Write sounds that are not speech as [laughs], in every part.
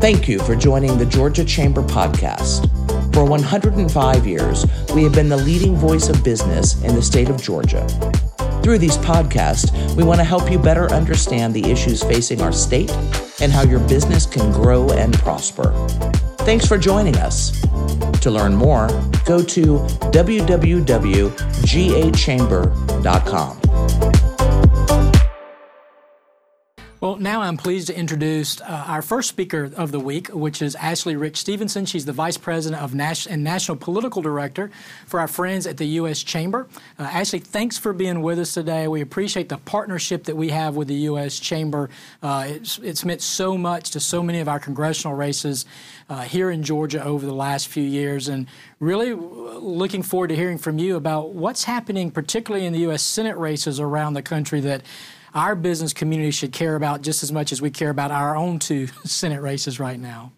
Thank you for joining the Georgia Chamber podcast. For 105 years, we have been the leading voice of business in the state of Georgia. Through these podcasts, we want to help you better understand the issues facing our state and how your business can grow and prosper. Thanks for joining us. To learn more, go to www.gachamber.com. Well, now I'm pleased to introduce uh, our first speaker of the week, which is Ashley Rich Stevenson. She's the Vice President of Nas- and National Political Director for our friends at the U.S. Chamber. Uh, Ashley, thanks for being with us today. We appreciate the partnership that we have with the U.S. Chamber. Uh, it's, it's, meant so much to so many of our congressional races uh, here in Georgia over the last few years, and really looking forward to hearing from you about what's happening, particularly in the U.S. Senate races around the country that our business community should care about just as much as we care about our own two [laughs] Senate races right now.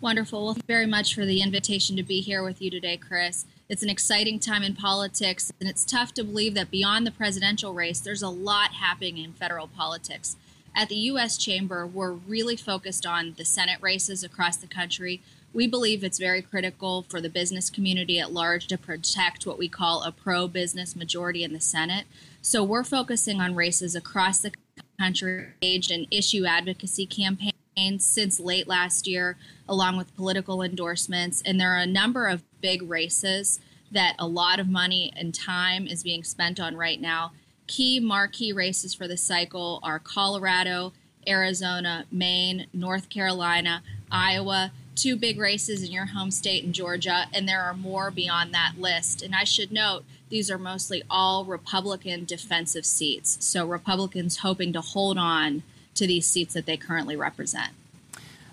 Wonderful. Well, thank you very much for the invitation to be here with you today, Chris. It's an exciting time in politics, and it's tough to believe that beyond the presidential race, there's a lot happening in federal politics. At the U.S. Chamber, we're really focused on the Senate races across the country. We believe it's very critical for the business community at large to protect what we call a pro business majority in the Senate. So we're focusing on races across the country, engaged in issue advocacy campaigns since late last year, along with political endorsements. And there are a number of big races that a lot of money and time is being spent on right now. Key marquee races for the cycle are Colorado, Arizona, Maine, North Carolina, Iowa, two big races in your home state in Georgia, and there are more beyond that list. And I should note these are mostly all Republican defensive seats. So Republicans hoping to hold on to these seats that they currently represent.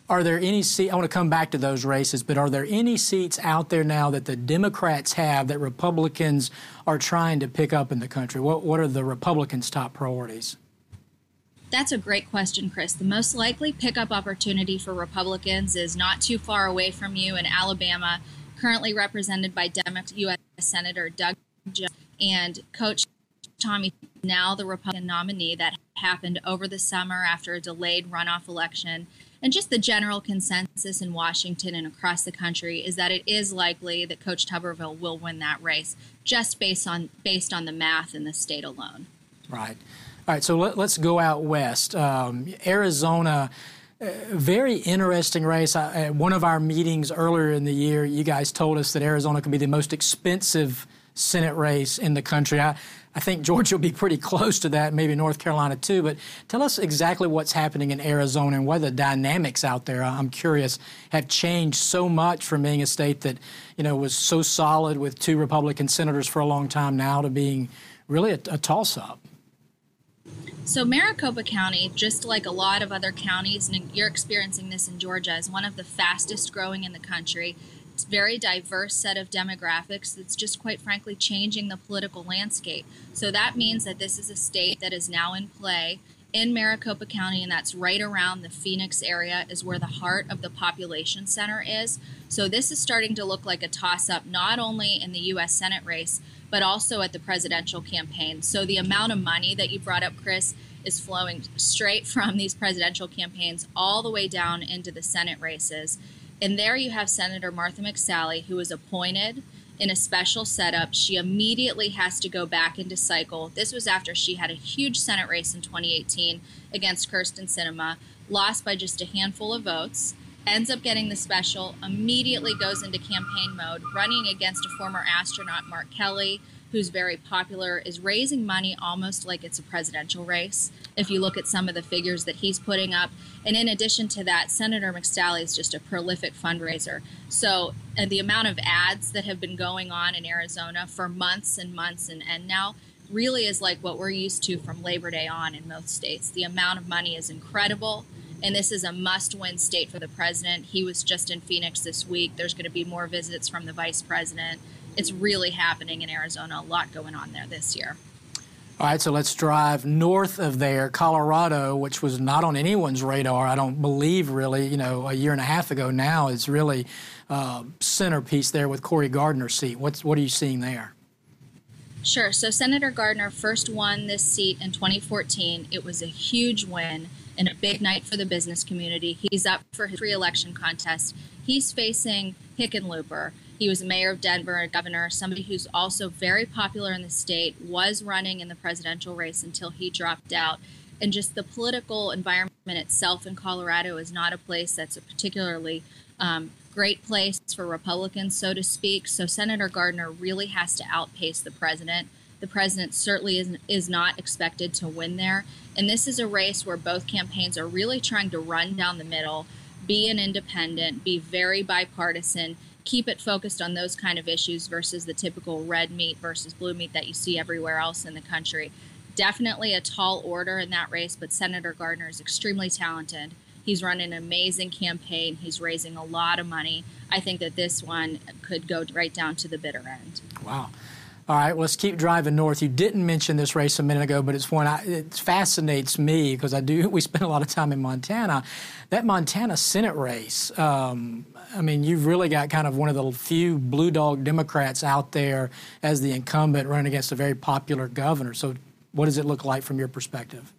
Are there any seats? I want to come back to those races, but are there any seats out there now that the Democrats have that Republicans are trying to pick up in the country? What, what are the Republicans' top priorities? That's a great question, Chris. The most likely pickup opportunity for Republicans is not too far away from you in Alabama, currently represented by Democrat U.S. Senator Doug and Coach Tommy, now the Republican nominee, that happened over the summer after a delayed runoff election. And just the general consensus in Washington and across the country is that it is likely that Coach Tuberville will win that race, just based on based on the math in the state alone. Right. All right. So let, us go out west. Um, Arizona. Uh, very interesting race. at one of our meetings earlier in the year, you guys told us that Arizona could be the most expensive Senate race in the country. I, I think Georgia will be pretty close to that, maybe North Carolina too. But tell us exactly what's happening in Arizona and whether the dynamics out there, I'm curious, have changed so much from being a state that, you know, was so solid with two Republican senators for a long time now to being really a, a toss up. So, Maricopa County, just like a lot of other counties, and you're experiencing this in Georgia, is one of the fastest growing in the country very diverse set of demographics that's just quite frankly changing the political landscape. So that means that this is a state that is now in play in Maricopa County, and that's right around the Phoenix area, is where the heart of the population center is. So this is starting to look like a toss up, not only in the U.S. Senate race, but also at the presidential campaign. So the amount of money that you brought up, Chris, is flowing straight [laughs] from these presidential campaigns all the way down into the Senate races. And there you have Senator Martha McSally, who was appointed in a special setup. She immediately has to go back into cycle. This was after she had a huge Senate race in 2018 against Kyrsten Sinema, lost by just a handful of votes, ends up getting the special, immediately goes into campaign mode, running against a former astronaut, Mark Kelly, who's very popular, is raising money almost like it's a presidential race. If you look at some of the figures that he's putting up, and in addition to that, Senator McSally is just a prolific fundraiser. So, the amount of ads that have been going on in Arizona for months and months and, and now really is like what we're used to from Labor Day on in most states. The amount of money is incredible and this is a must win state for the president. He was just in Phoenix this week. There's going to be more visits from the vice president it's really happening in Arizona. A lot going on there this year. All right, so let's drive north of there, Colorado, which was not on anyone's radar, I don't believe, really, you know, a year and a half ago now, is really uh, centerpiece there with Cory Gardner's seat. What's, what are you seeing there? Sure. So Senator Gardner first won this seat in 2014. It was a huge win. and a big night for the business community. He's up for his re-election contest. He's facing Hickenlooper. He was mayor of Denver, a governor, somebody who's also very popular in the state, was running in the presidential race until he dropped out. And just the political environment itself in Colorado is not a place that's a particularly um, great place for Republicans, so to speak. So Senator Gardner really has to outpace the president. The president certainly is, is not expected to win there. And this is a race where both campaigns are really trying to run down the middle, be an independent, be very bipartisan, keep it focused on those kind of issues versus the typical red meat versus blue meat that you see everywhere else in the country. Definitely a tall order in that race, but Senator Gardner is extremely talented. He's run an amazing campaign. He's raising a lot of money. I think that this one could go right down to the bitter end. Wow. All right, let's keep driving north. You didn't mention this race a minute ago, but it's one I, it fascinates me because I do. [laughs] We spend a lot of time in Montana. That Montana Senate race. Um, I mean, you've really got kind of one of the few blue dog Democrats out there as the incumbent running against a very popular governor. So, what does it look like from your perspective?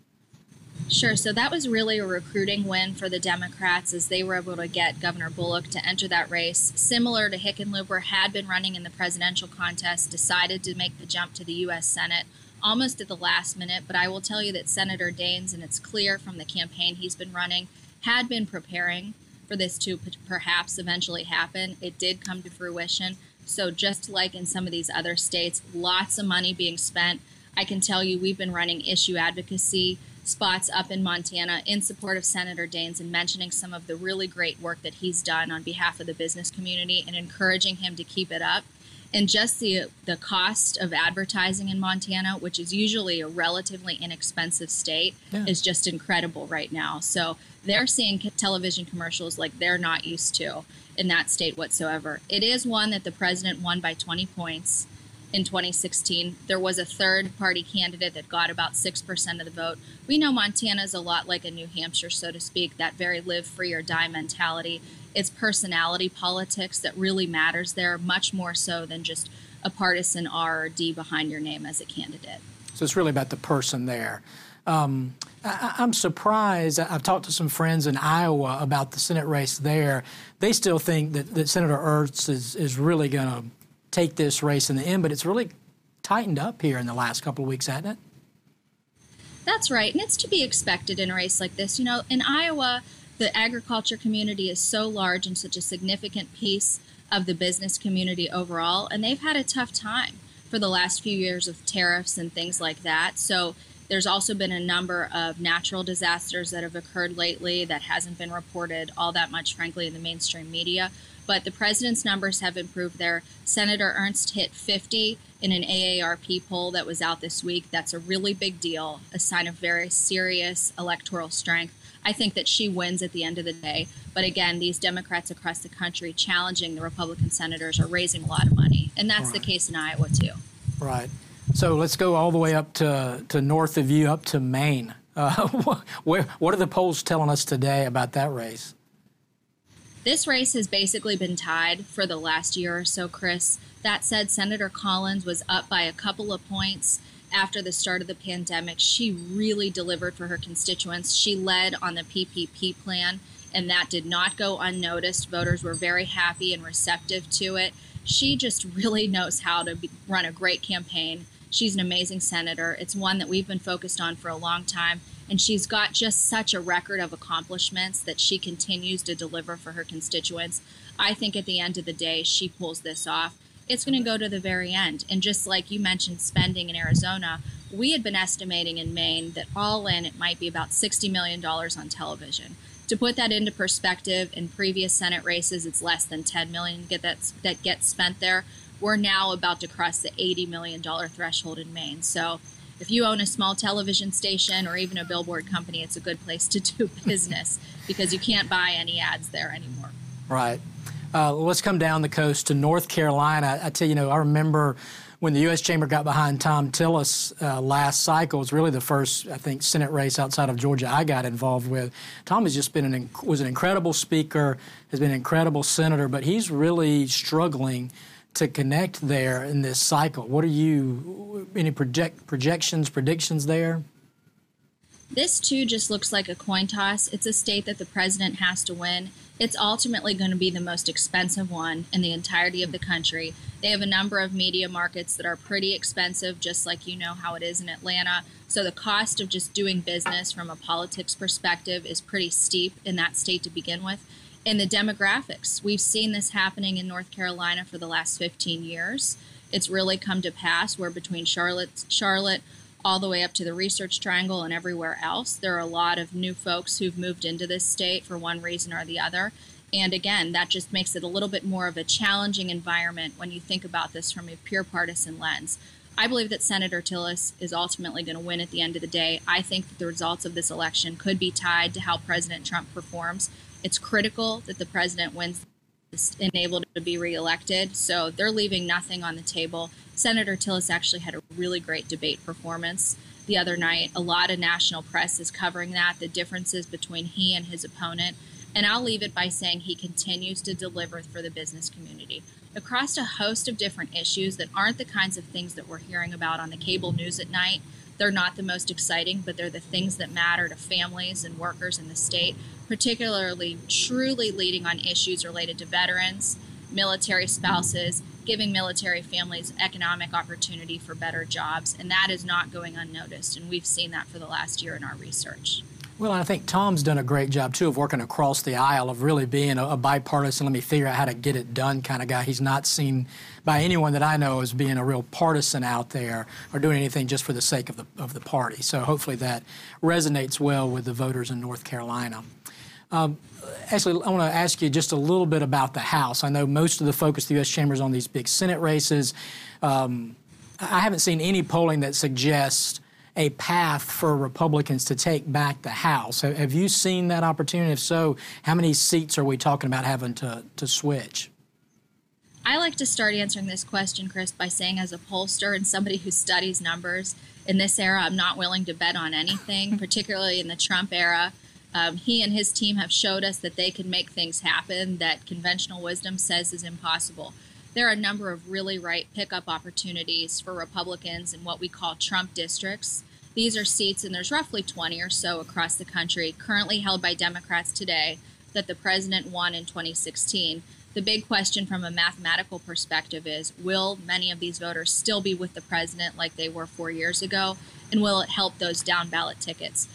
Sure. So that was really a recruiting win for the Democrats as they were able to get Governor Bullock to enter that race. Similar to Hickenlooper, had been running in the presidential contest, decided to make the jump to the U.S. Senate almost at the last minute. But I will tell you that Senator Daines, and it's clear from the campaign he's been running, had been preparing for this to perhaps eventually happen. It did come to fruition. So just like in some of these other states, lots of money being spent. I can tell you we've been running issue advocacy spots up in Montana in support of Senator Daines and mentioning some of the really great work that he's done on behalf of the business community and encouraging him to keep it up. And just the the cost of advertising in Montana, which is usually a relatively inexpensive state, yeah. is just incredible right now. So they're seeing television commercials like they're not used to in that state whatsoever. It is one that the president won by 20 points in 2016. There was a third party candidate that got about 6% of the vote. We know Montana is a lot like a New Hampshire, so to speak, that very live free or die mentality. It's personality politics that really matters there, much more so than just a partisan R or D behind your name as a candidate. So it's really about the person there. Um, I, am surprised. I've talked to some friends in Iowa about the Senate race there. They still think that, that Senator Ernst is, is really going to take this race in the end, but it's really tightened up here in the last couple of weeks, hasn't it? That's right, and it's to be expected in a race like this. You know, in Iowa, the agriculture community is so large and such a significant piece of the business community overall, and they've had a tough time for the last few years with tariffs and things like that. So there's also been a number of natural disasters that have occurred lately that hasn't been reported all that much, frankly, in the mainstream media but the president's numbers have improved there. Senator Ernst hit 50 in an AARP poll that was out this week. That's a really big deal, a sign of very serious electoral strength. I think that she wins at the end of the day. But again, these Democrats across the country challenging the Republican senators are raising a lot of money. And that's right. the case in Iowa, too. Right. So let's go all the way up to, to north of you, up to Maine. Uh, [laughs] where, what are the polls telling us today about that race? This race has basically been tied for the last year or so, Chris. That said, Senator Collins was up by a couple of points after the start of the pandemic. She really delivered for her constituents. She led on the PPP plan, and that did not go unnoticed. Voters were very happy and receptive to it. She just really knows how to be, run a great campaign. She's an amazing senator. It's one that we've been focused on for a long time and she's got just such a record of accomplishments that she continues to deliver for her constituents. I think at the end of the day, she pulls this off. It's going to go to the very end. And just like you mentioned spending in Arizona, we had been estimating in Maine that all in it might be about $60 million on television. To put that into perspective, in previous Senate races, it's less than 10 million get that that gets spent there. We're now about to cross the 80 million dollar threshold in Maine. So if you own a small television station or even a billboard company, it's a good place to do [laughs] business because you can't buy any ads there anymore. Right. Uh, let's come down the coast to North Carolina. I tell you, you know, I remember when the U.S. Chamber got behind Thom Tillis uh, last cycle. It was really the first, I think, Senate race outside of Georgia I got involved with. Thom has just been an was an incredible speaker, has been an incredible senator, but he's really struggling to connect there in this cycle. What are you, any project, projections, predictions there? This too just looks like a coin toss. It's a state that the president has to win. It's ultimately going to be the most expensive one in the entirety of the country. They have a number of media markets that are pretty expensive, just like you know how it is in Atlanta. So the cost of just doing business from a politics perspective is pretty steep in that state to begin with. And the demographics, we've seen this happening in North Carolina for the last 15 years. It's really come to pass where between Charlotte, Charlotte, all the way up to the Research Triangle and everywhere else. There are a lot of new folks who've moved into this state for one reason or the other. And again, that just makes it a little bit more of a challenging environment when you think about this from a pure partisan lens. I believe that Senator Tillis is ultimately going to win at the end of the day. I think that the results of this election could be tied to how President Trump performs. It's critical that the president wins and able to be reelected. So they're leaving nothing on the table. Senator Tillis actually had a really great debate performance the other night. A lot of national press is covering that, the differences between he and his opponent. And I'll leave it by saying he continues to deliver for the business community across a host of different issues that aren't the kinds of things that we're hearing about on the cable news at night. They're not the most exciting, but they're the things that matter to families and workers in the state, particularly truly leading on issues related to veterans, military spouses, giving military families economic opportunity for better jobs. And that is not going unnoticed. And we've seen that for the last year in our research. Well, I think Thom's done a great job too of working across the aisle, of really being a, a, bipartisan, let me figure out how to get it done kind of guy. He's not seen by anyone that I know as being a real partisan out there or doing anything just for the sake of the, of the party. So hopefully that resonates well with the voters in North Carolina. Um, actually, I want to ask you just a little bit about the House. I know most of the focus of the U.S. Chamber is on these big Senate races. Um, I haven't seen any polling that suggests a path for Republicans to take back the House. Have you seen that opportunity? If so, how many seats are we talking about having to, to switch? I like to start answering this question, Chris, by saying, as a pollster and somebody who studies numbers, in this era, I'm not willing to bet on anything, [laughs] particularly in the Trump era. Um, he and his team have showed us that they can make things happen that conventional wisdom says is impossible. There are a number of really right pickup opportunities for Republicans in what we call Trump districts. These are seats, and there's roughly 20 or so across the country, currently held by Democrats today, that the president won in 2016. The big question from a mathematical perspective is will many of these voters still be with the president like they were four years ago? And will it help those down ballot tickets?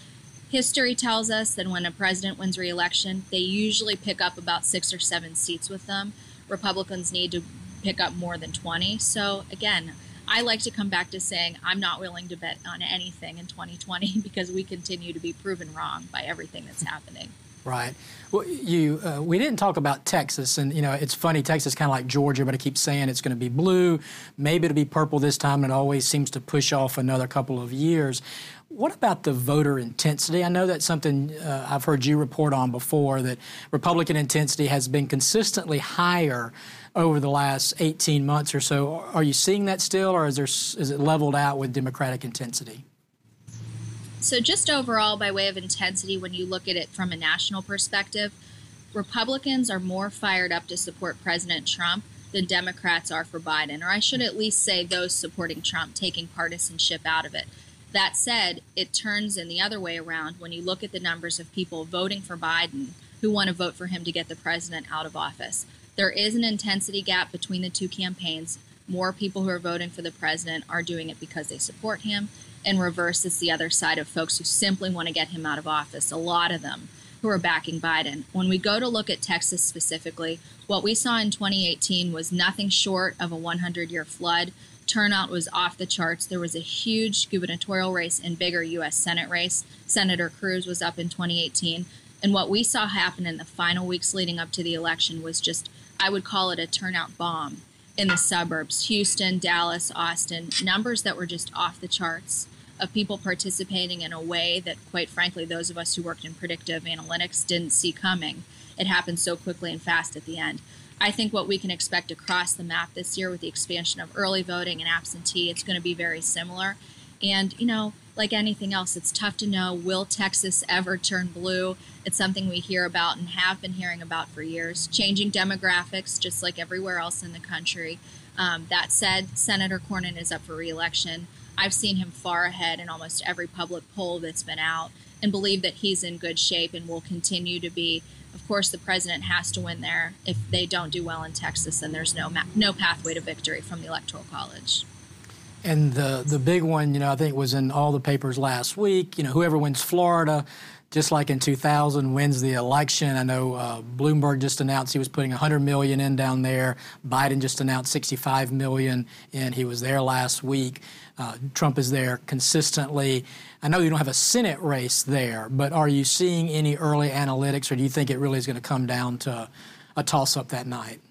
History tells us that when a president wins re-election, they usually pick up about six or seven seats with them. Republicans need to pick up more than 20. So again, I like to come back to saying I'm not willing to bet on anything in 2020 [laughs] because we continue to be proven wrong by everything that's happening. Right. Well, you uh, we didn't talk about Texas, and you know it's funny. Texas kind of like Georgia, but I keep saying it's going to be blue. Maybe it'll be purple this time. And it always seems to push off another couple of years. What about the voter intensity? I know that's something uh, I've heard you report on before that Republican intensity has been consistently higher over the last 18 months or so. Are you seeing that still, or is, there, is it leveled out with Democratic intensity? So, just overall, by way of intensity, when you look at it from a national perspective, Republicans are more fired up to support President Trump than Democrats are for Biden, or I should at least say those supporting Trump taking partisanship out of it. That said, it turns in the other way around when you look at the numbers of people voting for Biden who want to vote for him to get the president out of office. There is an intensity gap between the two campaigns. More people who are voting for the president are doing it because they support him. And reverse, it's the other side of folks who simply want to get him out of office. A lot of them who are backing Biden. When we go to look at Texas specifically, what we saw in 2018 was nothing short of a 100 year flood turnout was off the charts. There was a huge gubernatorial race and bigger U.S. Senate race. Senator Cruz was up in 2018. And what we saw happen in the final weeks leading up to the election was just, I would call it a turnout bomb in the suburbs Houston, Dallas, Austin, numbers that were just off the charts of people participating in a way that, quite frankly, those of us who worked in predictive analytics didn't see coming. It happened so quickly and fast at the end. I think what we can expect across the map this year with the expansion of early voting and absentee, it's going to be very similar. And, you know, like anything else, it's tough to know will Texas ever turn blue? It's something we hear about and have been hearing about for years. Changing demographics, just like everywhere else in the country. Um, that said, Senator Cornyn is up for reelection. I've seen him far ahead in almost every public poll that's been out and believe that he's in good shape and will continue to be. Of course, the president has to win there. If they don't do well in Texas, then there's no ma- no pathway to victory from the Electoral College. And the the big one, you know, I think was in all the papers last week. You know, whoever wins Florida, just like in 2000, wins the election. I know uh, Bloomberg just announced he was putting 100 million in down there. Biden just announced 65 million, and he was there last week. Uh, Trump is there consistently. I know you don't have a Senate race there, but are you seeing any early analytics, or do you think it really is going to come down to a toss up that night?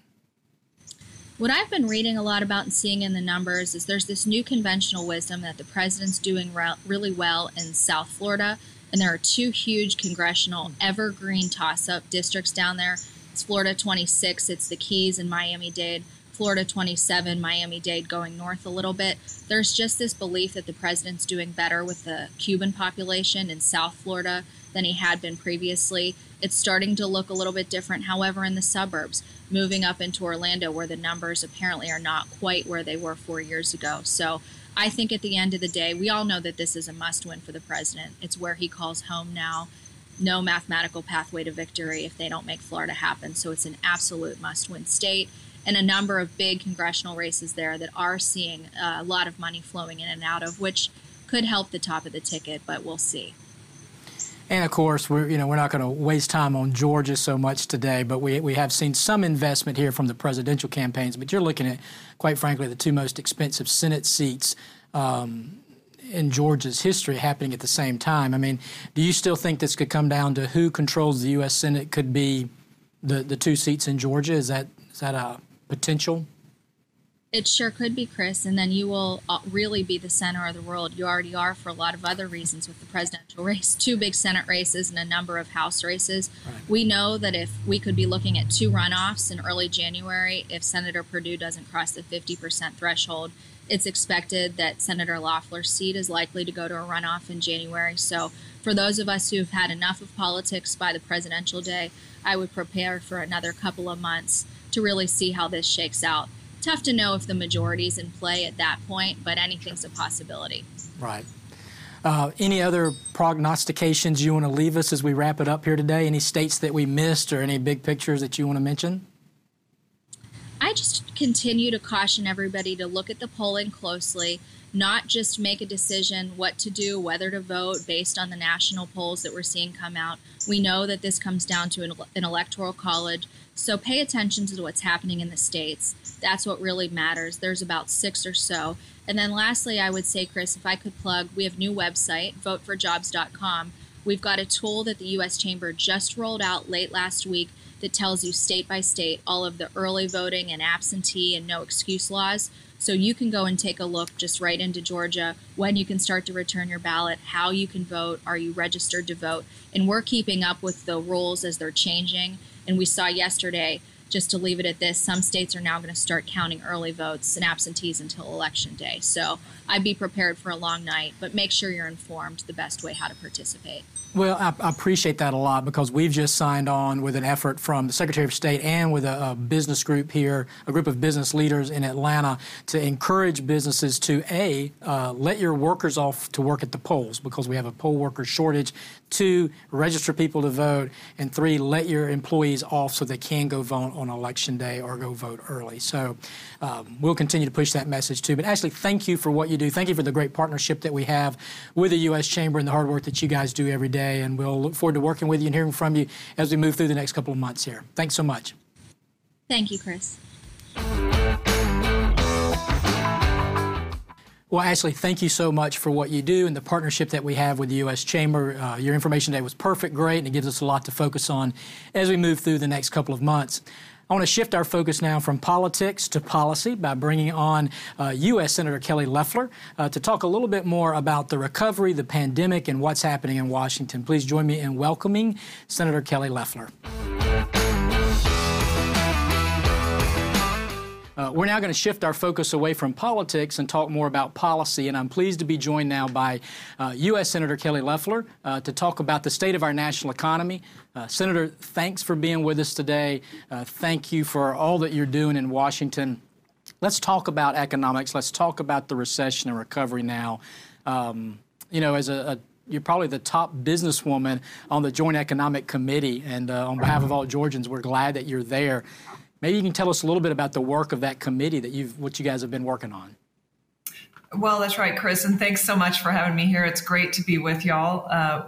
What I've been reading a lot about and seeing in the numbers is there's this new conventional wisdom that the president's doing re- really well in South Florida, and there are two huge congressional evergreen toss up districts down there. It's Florida 26, it's the Keys and Miami Dade. Florida 27, Miami Dade going north a little bit. There's just this belief that the president's doing better with the Cuban population in South Florida than he had been previously. It's starting to look a little bit different, however, in the suburbs, moving up into Orlando, where the numbers apparently are not quite where they were four years ago. So I think at the end of the day, we all know that this is a must win for the president. It's where he calls home now. No mathematical pathway to victory if they don't make Florida happen. So it's an absolute must win state and a number of big congressional races there that are seeing a lot of money flowing in and out of, which could help the top of the ticket, but we'll see. And of course, we're you know we're not going to waste time on Georgia so much today, but we we have seen some investment here from the presidential campaigns. But you're looking at, quite frankly, the two most expensive Senate seats. Um, in Georgia's history happening at the same time. I mean, do you still think this could come down to who controls the U.S. Senate? Could be the the two seats in Georgia. Is that is that a potential? It sure could be, Chris, and then you will uh, really be the center of the world. You already are for a lot of other reasons with the presidential [laughs] race, two big Senate races and a number of House races. Right. We know that if we could be looking at two runoffs in early January, if Senator Perdue doesn't cross the 50% threshold, it's expected that Senator Loeffler's seat is likely to go to a runoff in January. So, for those of us who've had enough of politics by the presidential day, I would prepare for another couple of months to really see how this shakes out tough to know if the majority is in play at that point, but anything's a possibility. Right. Uh, any other prognostications you want to leave us as we wrap it up here today? Any states that we missed or any big pictures that you want to mention? I just continue to caution everybody to look at the polling closely, not just make a decision what to do, whether to vote based on the national polls that we're seeing come out. We know that this comes down to an, an electoral college, so pay attention to what's happening in the states. That's what really matters. There's about six or so. And then lastly, I would say, Chris, if I could plug, we have new website, voteforjobs.com. We've got a tool that the U.S. Chamber just rolled out late last week that tells you state by state all of the early voting and absentee and no excuse laws. So you can go and take a look just right into Georgia when you can start to return your ballot, how you can vote, are you registered to vote. And we're keeping up with the rules as they're changing. And we saw yesterday just to leave it at this, some states are now going to start counting early votes and absentees until election day. So I'd be prepared for a long night, but make sure you're informed the best way how to participate. Well, I, I, appreciate that a lot because we've just signed on with an effort from the Secretary of State and with a, a, business group here, a group of business leaders in Atlanta, to encourage businesses to a uh, let your workers off to work at the polls because we have a poll worker shortage. Two, register people to vote, and three, let your employees off so they can go vote on election day or go vote early. So um, we'll continue to push that message too. But Ashley, thank you for what you do. Thank you for the great partnership that we have with the U.S. Chamber and the hard work that you guys do every day and we'll look forward to working with you and hearing from you as we move through the next couple of months here. Thanks so much. Thank you, Chris. Well, Ashley, thank you so much for what you do and the partnership that we have with the U.S. Chamber. Uh, your information today was perfect, great, and it gives us a lot to focus on as we move through the next couple of months. I want to shift our focus now from politics to policy by bringing on uh, U.S. Senator Kelly Loeffler uh, to talk a little bit more about the recovery, the pandemic, and what's happening in Washington. Please join me in welcoming Senator Kelly Loeffler. Uh, we're now going to shift our focus away from politics and talk more about policy. And I'm pleased to be joined now by uh, U.S. Senator Kelly Loeffler uh, to talk about the state of our national economy. Uh, Senator, thanks for being with us today. Uh, thank you for all that you're doing in Washington. Let's talk about economics. Let's talk about the recession and recovery now. Um, you know, as a, a you're probably the top businesswoman on the Joint Economic Committee, and uh, on behalf of all Georgians, we're glad that you're there. Maybe you can tell us a little bit about the work of that committee that you've, what you guys have been working on. Well, that's right, Chris, and thanks so much for having me here. It's great to be with y'all. Uh,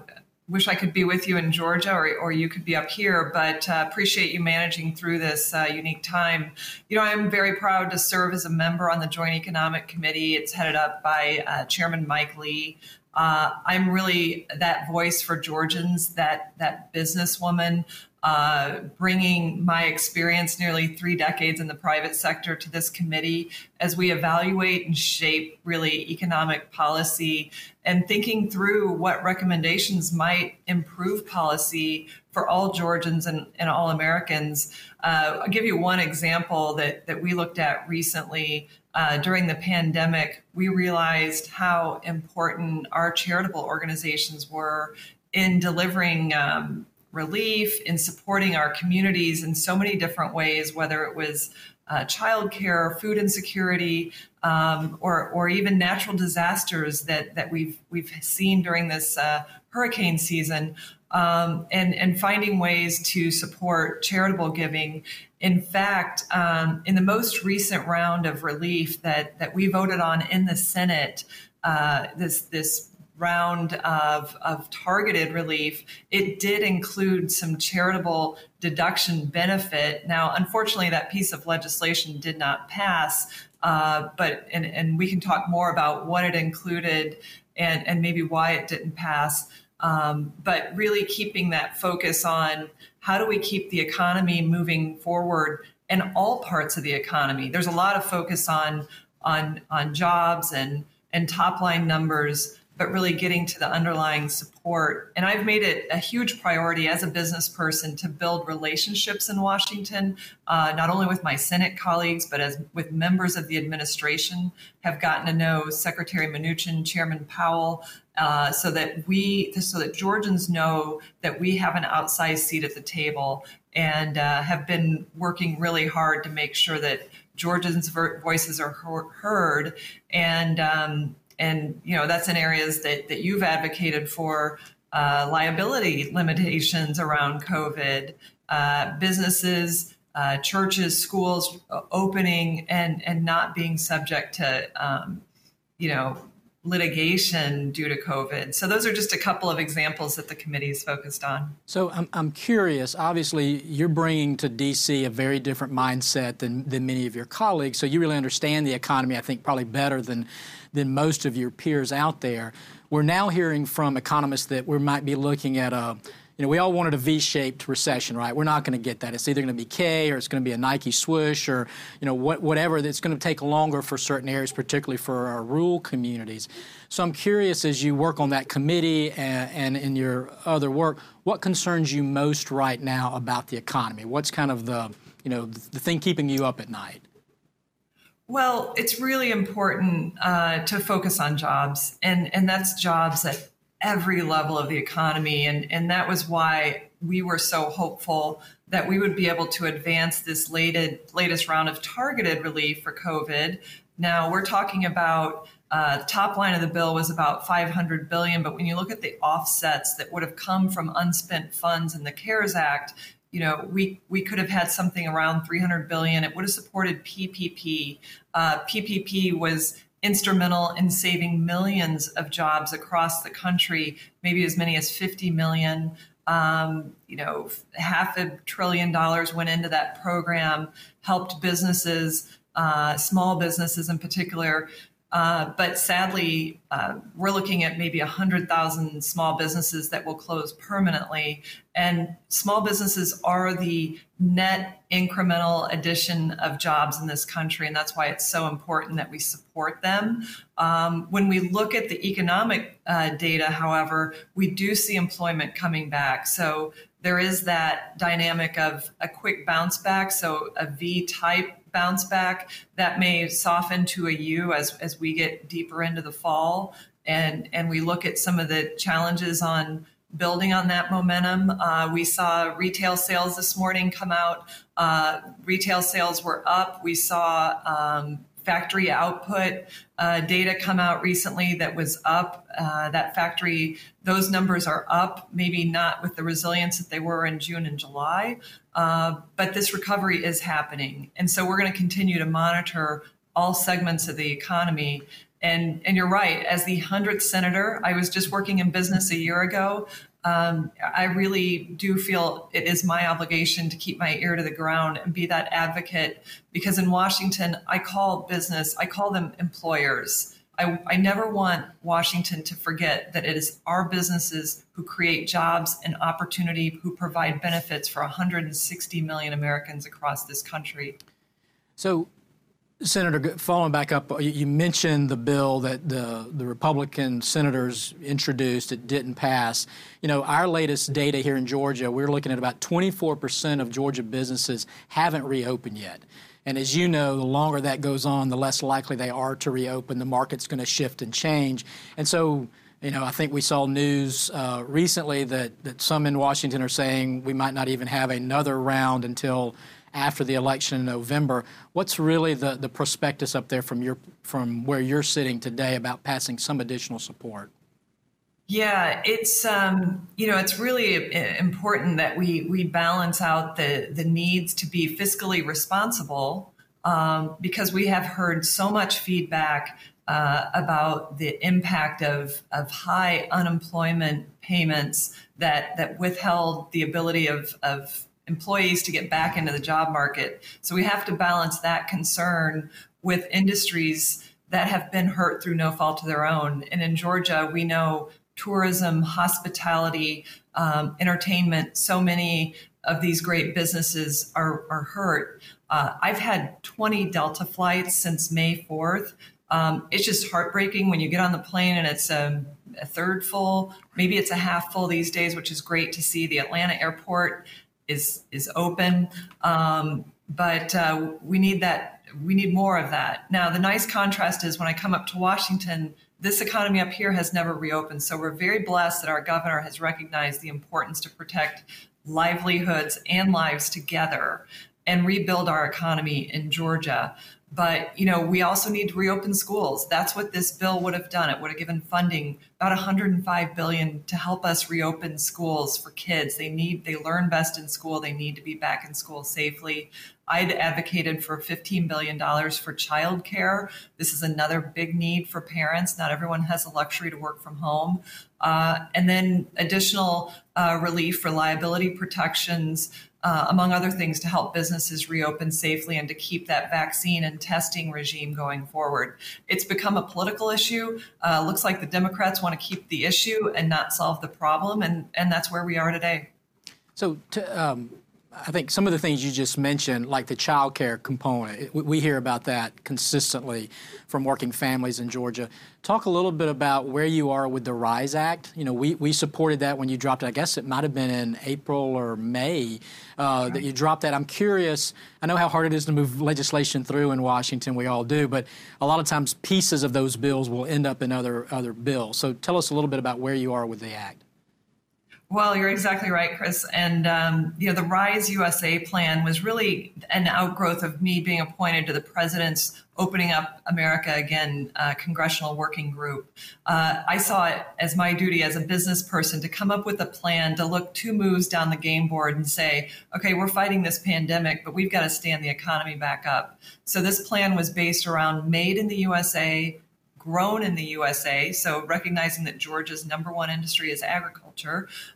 wish I could be with you in Georgia or, or you could be up here, but uh, appreciate you managing through this uh, unique time. You know, I'm very proud to serve as a member on the Joint Economic Committee. It's headed up by uh, Chairman Mike Lee. Uh, I'm really that voice for Georgians, that that businesswoman uh, bringing my experience, nearly three decades in the private sector, to this committee as we evaluate and shape really economic policy and thinking through what recommendations might improve policy for all Georgians and, and all Americans. Uh, I'll give you one example that, that we looked at recently. Uh, during the pandemic, we realized how important our charitable organizations were in delivering um, relief, in supporting our communities in so many different ways, whether it was uh, childcare, food insecurity, um, or or even natural disasters that that we've we've seen during this uh, hurricane season, um, and and finding ways to support charitable giving. In fact, um, in the most recent round of relief that that we voted on in the Senate, uh, this this round of, of targeted relief, it did include some charitable deduction benefit. Now, unfortunately, that piece of legislation did not pass, uh, but and, and we can talk more about what it included and, and maybe why it didn't pass. Um, but really keeping that focus on how do we keep the economy moving forward in all parts of the economy. There's a lot of focus on on on jobs and and top line numbers but really getting to the underlying support. And I've made it a huge priority as a business person to build relationships in Washington, uh, not only with my Senate colleagues, but as with members of the administration. Have gotten to know Secretary Mnuchin, Chairman Powell, uh, so that we, so that Georgians know that we have an outsized seat at the table, and uh, have been working really hard to make sure that Georgians' voices are heard. And um, and you know that's in areas that, that you've advocated for uh, liability limitations around COVID, uh, businesses, uh, churches, schools opening and and not being subject to um, you know litigation due to COVID. So those are just a couple of examples that the committee is focused on. So I'm, I'm curious, obviously you're bringing to DC a very different mindset than, than many of your colleagues. So you really understand the economy, I think, probably better than, than most of your peers out there. We're now hearing from economists that we might be looking at a you know, we all wanted a V-shaped recession, right? We're not going to get that. It's either going to be K or it's going to be a Nike swoosh or, you know, what, whatever. It's going to take longer for certain areas, particularly for our rural communities. So I'm curious, as you work on that committee and, and in your other work, what concerns you most right now about the economy? What's kind of the, you know, the thing keeping you up at night? Well, it's really important uh, to focus on jobs, and and that's jobs at every level of the economy. And, and that was why we were so hopeful that we would be able to advance this latest, latest round of targeted relief for COVID. Now we're talking about uh, top line of the bill was about 500 billion, but when you look at the offsets that would have come from unspent funds in the CARES Act, you know, we we could have had something around 300 billion. It would have supported PPP. Uh, PPP was instrumental in saving millions of jobs across the country, maybe as many as 50 million. Um, you know, half a trillion dollars went into that program, helped businesses, uh, small businesses in particular, uh, but sadly, uh, we're looking at maybe 100,000 small businesses that will close permanently. And small businesses are the net incremental addition of jobs in this country. And that's why it's so important that we support them. Um, when we look at the economic uh, data, however, we do see employment coming back. So there is that dynamic of a quick bounce back, so a V type bounce back that may soften to a U as, as we get deeper into the fall and, and we look at some of the challenges on building on that momentum. Uh, we saw retail sales this morning come out. Uh, retail sales were up. We saw um, factory output uh, data come out recently that was up. Uh, that factory, those numbers are up, maybe not with the resilience that they were in June and July, uh, but this recovery is happening. And so we're going to continue to monitor all segments of the economy. And, and you're right, as the 100th senator, I was just working in business a year ago um, I really do feel it is my obligation to keep my ear to the ground and be that advocate because in Washington, I call business, I call them employers. I, I never want Washington to forget that it is our businesses who create jobs and opportunity, who provide benefits for 160 million Americans across this country. So, Senator, following back up, you mentioned the bill that the, the Republican senators introduced. It didn't pass. You know, our latest data here in Georgia, we're looking at about 24% of Georgia businesses haven't reopened yet. And as you know, the longer that goes on, the less likely they are to reopen. The market's going to shift and change. And so, you know, I think we saw news uh, recently that, that some in Washington are saying we might not even have another round until after the election in November. What's really the, the prospectus up there from your from where you're sitting today about passing some additional support? Yeah, it's um, you know it's really important that we we balance out the the needs to be fiscally responsible um, because we have heard so much feedback uh, about the impact of of high unemployment payments that that withheld the ability of of employees to get back into the job market. So we have to balance that concern with industries that have been hurt through no fault of their own. And in Georgia, we know tourism, hospitality, um, entertainment, so many of these great businesses are, are hurt. Uh, I've had 20 Delta flights since May 4th. Um, it's just heartbreaking when you get on the plane and it's a, a third full, maybe it's a half full these days, which is great to see. The Atlanta airport is is open. Um, but uh, we need that. We need more of that. Now, the nice contrast is when I come up to Washington, this economy up here has never reopened. So we're very blessed that our governor has recognized the importance to protect livelihoods and lives together and rebuild our economy in Georgia. But you know, we also need to reopen schools. That's what this bill would have done. It would have given funding about 105 billion to help us reopen schools for kids. They need they learn best in school. They need to be back in school safely. I'd advocated for $15 billion for childcare. This is another big need for parents. Not everyone has the luxury to work from home. Uh, and then additional uh, relief for liability protections uh, among other things, to help businesses reopen safely and to keep that vaccine and testing regime going forward. It's become a political issue. Uh, looks like the Democrats want to keep the issue and not solve the problem, and, and that's where we are today. So, to, um, I think some of the things you just mentioned, like the child care component, we hear about that consistently from working families in Georgia. Talk a little bit about where you are with the RISE Act. You know, we, we supported that when you dropped it. I guess it might have been in April or May uh, that you dropped that. I'm curious. I know how hard it is to move legislation through in Washington. We all do, but a lot of times pieces of those bills will end up in other other bills. So tell us a little bit about where you are with the act. Well, you're exactly right, Chris. And um, you know, the Rise USA plan was really an outgrowth of me being appointed to the president's Opening Up America Again uh, congressional working group. Uh, I saw it as my duty as a business person to come up with a plan to look two moves down the game board and say, okay, we're fighting this pandemic, but we've got to stand the economy back up. So this plan was based around made in the USA grown in the USA. So recognizing that Georgia's number one industry is agriculture.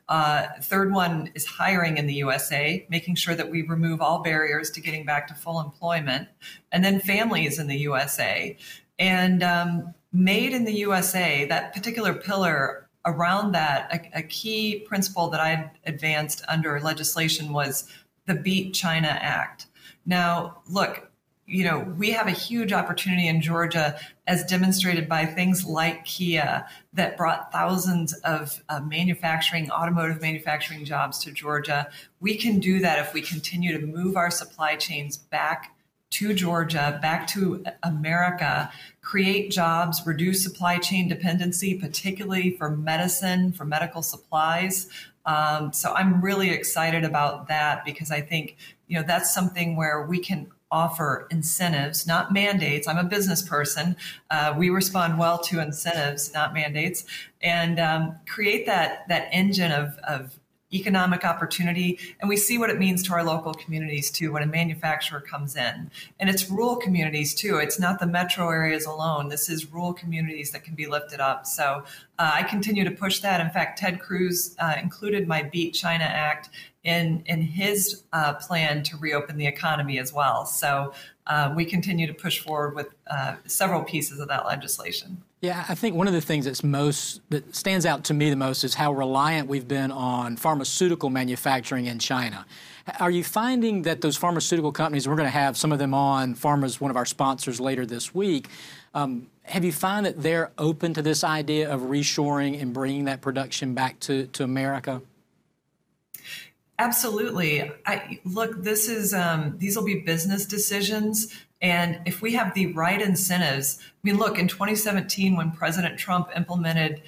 Uh, third one is hiring in the USA, making sure that we remove all barriers to getting back to full employment. And then families in the USA. And um, made in the USA, that particular pillar around that, a, a key principle that I advanced under legislation was the Beat China Act. Now, look, you know, we have a huge opportunity in Georgia, as demonstrated by things like Kia, that brought thousands of uh, manufacturing, automotive manufacturing jobs to Georgia. We can do that if we continue to move our supply chains back to Georgia, back to America, create jobs, reduce supply chain dependency, particularly for medicine, for medical supplies. Um, so I'm really excited about that because I think you know that's something where we can offer incentives, not mandates. I'm a business person. Uh, we respond well to incentives, not mandates, and um, create that that engine of, of economic opportunity. And we see what it means to our local communities too when a manufacturer comes in. And it's rural communities too. It's not the metro areas alone. This is rural communities that can be lifted up. So uh, I continue to push that. In fact, Ted Cruz uh, included my Beat China Act in, in his uh, plan to reopen the economy as well. So uh, we continue to push forward with uh, several pieces of that legislation. Yeah, I think one of the things that's most that stands out to me the most is how reliant we've been on pharmaceutical manufacturing in China. Are you finding that those pharmaceutical companies, we're going to have some of them on, Pharma's one of our sponsors later this week, um, have you found that they're open to this idea of reshoring and bringing that production back to, to America? Absolutely. I look. This is um, these will be business decisions, and if we have the right incentives, I mean, look in 2017 when President Trump implemented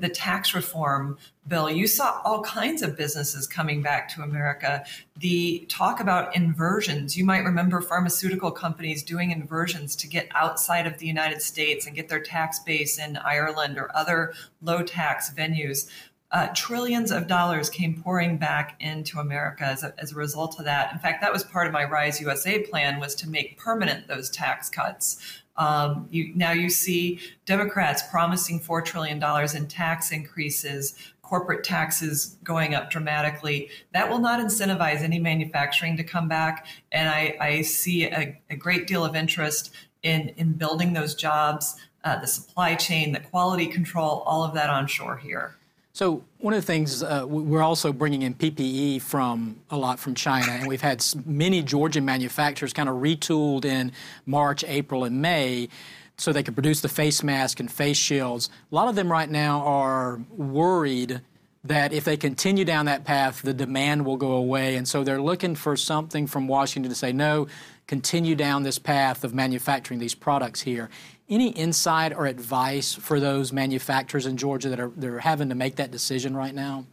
the tax reform bill, you saw all kinds of businesses coming back to America. The talk about inversions, you might remember pharmaceutical companies doing inversions to get outside of the United States and get their tax base in Ireland or other low tax venues uh, trillions of dollars came pouring back into America as a, as a result of that. In fact, that was part of my Rise USA plan was to make permanent those tax cuts. Um, you, now you see Democrats promising $4 trillion in tax increases, corporate taxes going up dramatically. That will not incentivize any manufacturing to come back. And I, I see a, a, great deal of interest in, in building those jobs, uh, the supply chain, the quality control, all of that onshore here. So one of the things uh, we're also bringing in PPE from a lot from China, and we've had many Georgian manufacturers kind of retooled in March, April, and May, so they could produce the face mask and face shields. A lot of them right now are worried that if they continue down that path, the demand will go away, and so they're looking for something from Washington to say no. Continue down this path of manufacturing these products here. Any insight or advice for those manufacturers in Georgia that are they're having to make that decision right now?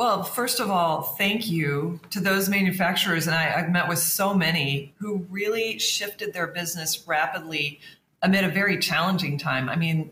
Well, first of all, thank you to those manufacturers, and I, have met with so many who really shifted their business rapidly amid a very challenging time. I mean,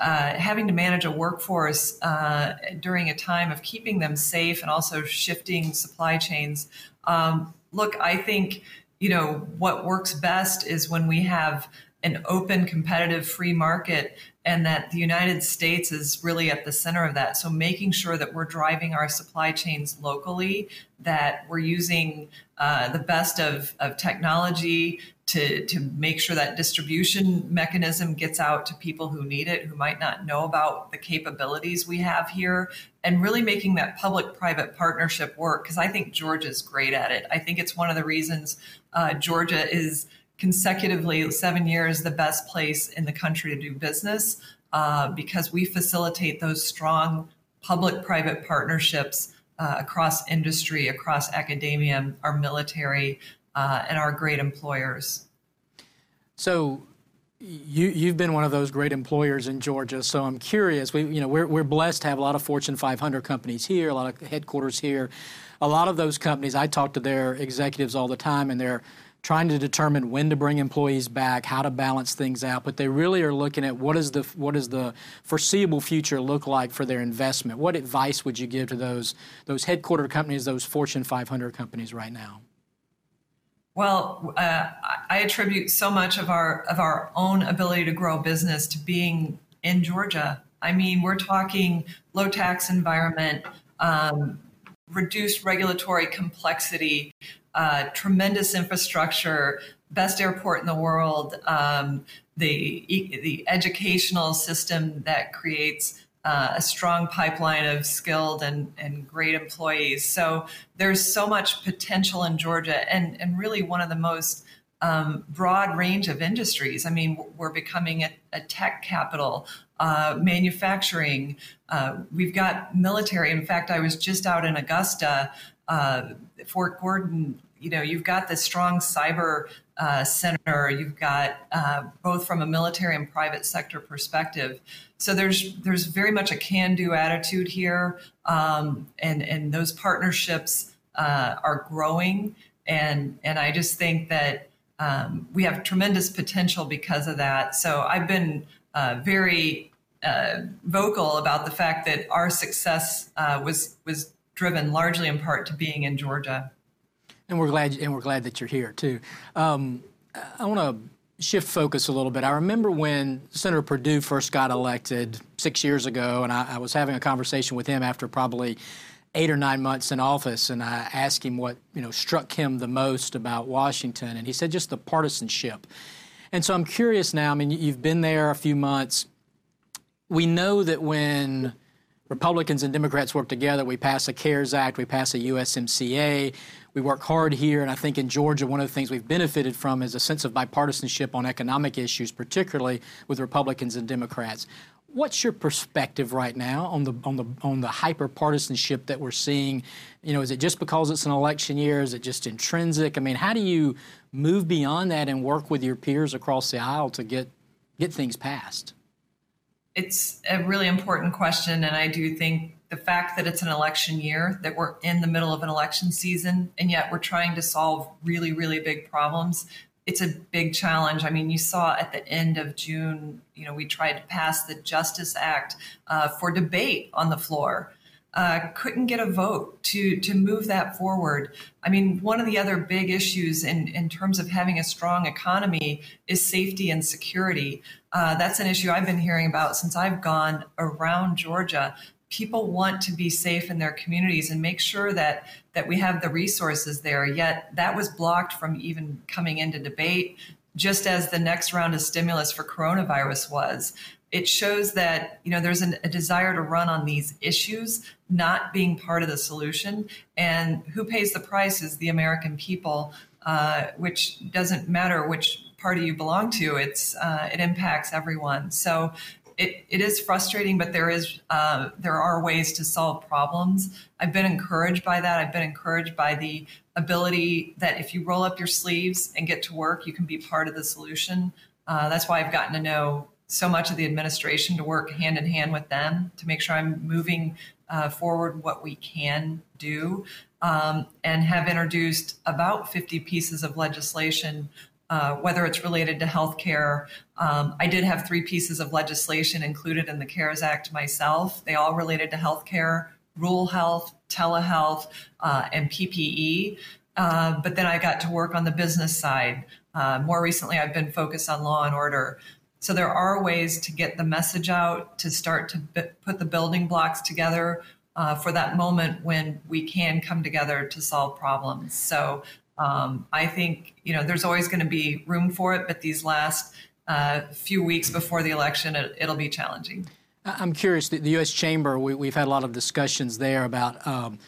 uh, having to manage a workforce uh, during a time of keeping them safe and also shifting supply chains. Um, look, I think you know what works best is when we have an open, competitive, free market, and that the United States is really at the center of that. So, making sure that we're driving our supply chains locally, that we're using uh, the best of, of technology to, to make sure that distribution mechanism gets out to people who need it, who might not know about the capabilities we have here, and really making that public private partnership work. Because I think Georgia's great at it. I think it's one of the reasons uh, Georgia is consecutively seven years the best place in the country to do business uh, because we facilitate those strong public private partnerships uh, across industry, across academia, our military, uh, and our great employers. So, you you've been one of those great employers in Georgia. So I'm curious. We you know we're we're blessed to have a lot of Fortune 500 companies here, a lot of headquarters here. A lot of those companies, I talk to their executives all the time, and they're trying to determine when to bring employees back, how to balance things out, but they really are looking at what is the what does the foreseeable future look like for their investment. What advice would you give to those those headquartered companies, those Fortune 500 companies right now? Well, uh, I attribute so much of our of our own ability to grow business to being in Georgia. I mean, we're talking low tax environment, um, reduced regulatory complexity, uh, tremendous infrastructure, best airport in the world, um, the the educational system that creates uh, a strong pipeline of skilled and, and great employees. So there's so much potential in Georgia, and and really one of the most um, broad range of industries. I mean, we're becoming a, a tech capital, uh, manufacturing. Uh, we've got military. In fact, I was just out in Augusta uh, Fort Gordon you know, you've got this strong cyber uh, center. You've got uh, both from a military and private sector perspective. So there's there's very much a can-do attitude here, um, and and those partnerships uh, are growing. And and I just think that um, we have tremendous potential because of that. So I've been uh, very uh, vocal about the fact that our success uh, was was driven largely in part to being in Georgia. And we're glad, and we're glad that you're here too. Um, I want to shift focus a little bit. I remember when Senator Perdue first got elected six years ago, and I, I was having a conversation with him after probably eight or nine months in office, and I asked him what you know struck him the most about Washington, and he said just the partisanship. And so I'm curious now. I mean, you've been there a few months. We know that when Republicans and Democrats work together, we pass a CARES Act, we pass a USMCA, we work hard here, and I think in Georgia, one of the things we've benefited from is a sense of bipartisanship on economic issues, particularly with Republicans and Democrats. What's your perspective right now on the on the on the hyper partisanship that we're seeing? You know, is it just because it's an election year? Is it just intrinsic? I mean, how do you move beyond that and work with your peers across the aisle to get get things passed? It's a really important question, and I do think the fact that it's an election year, that we're in the middle of an election season, and yet we're trying to solve really, really big problems. It's a big challenge. I mean, you saw at the end of June, you know, we tried to pass the Justice Act uh, for debate on the floor. Uh, couldn't get a vote to to move that forward. I mean, one of the other big issues in in terms of having a strong economy is safety and security. Uh, that's an issue I've been hearing about since I've gone around Georgia people want to be safe in their communities and make sure that that we have the resources there. Yet that was blocked from even coming into debate just as the next round of stimulus for coronavirus was. It shows that you know there's an, a desire to run on these issues not being part of the solution. And who pays the price is the american people uh, which doesn't matter which party you belong to. It's uh, it impacts everyone. So it, it is frustrating, but there is uh, there are ways to solve problems. I've been encouraged by that. I've been encouraged by the ability that if you roll up your sleeves and get to work, you can be part of the solution. Uh, that's why I've gotten to know so much of the administration to work hand in hand with them to make sure I'm moving uh, forward what we can do, um, and have introduced about 50 pieces of legislation uh, whether it's related to healthcare. Um, I did have three pieces of legislation included in the CARES Act myself. They all related to healthcare, rural health, telehealth, uh, and PPE. Uh, but then I got to work on the business side. Uh, more recently, I've been focused on law and order. So there are ways to get the message out, to start to b- put the building blocks together uh, for that moment when we can come together to solve problems. So um, I think you know there's always going to be room for it, but these last uh, few weeks before the election, it, will be challenging. I'm curious. The, the U.S. Chamber, we, have had a lot of discussions there about um,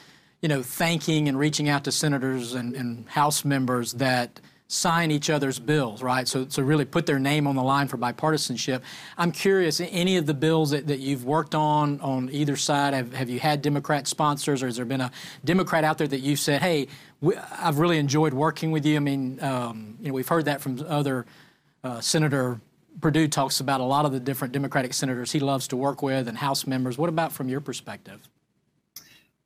you know thanking and reaching out to senators and, and House members that sign each other's bills, right? So, so really put their name on the line for bipartisanship. I'm curious, any of the bills that, that you've worked on on either side, have, have you had Democrat sponsors or has there been a Democrat out there that you've said, hey, we, I've really enjoyed working with you? I mean, um, you know, we've heard that from other uh, Senator Perdue talks about a lot of the different Democratic senators he loves to work with and House members. What about from your perspective?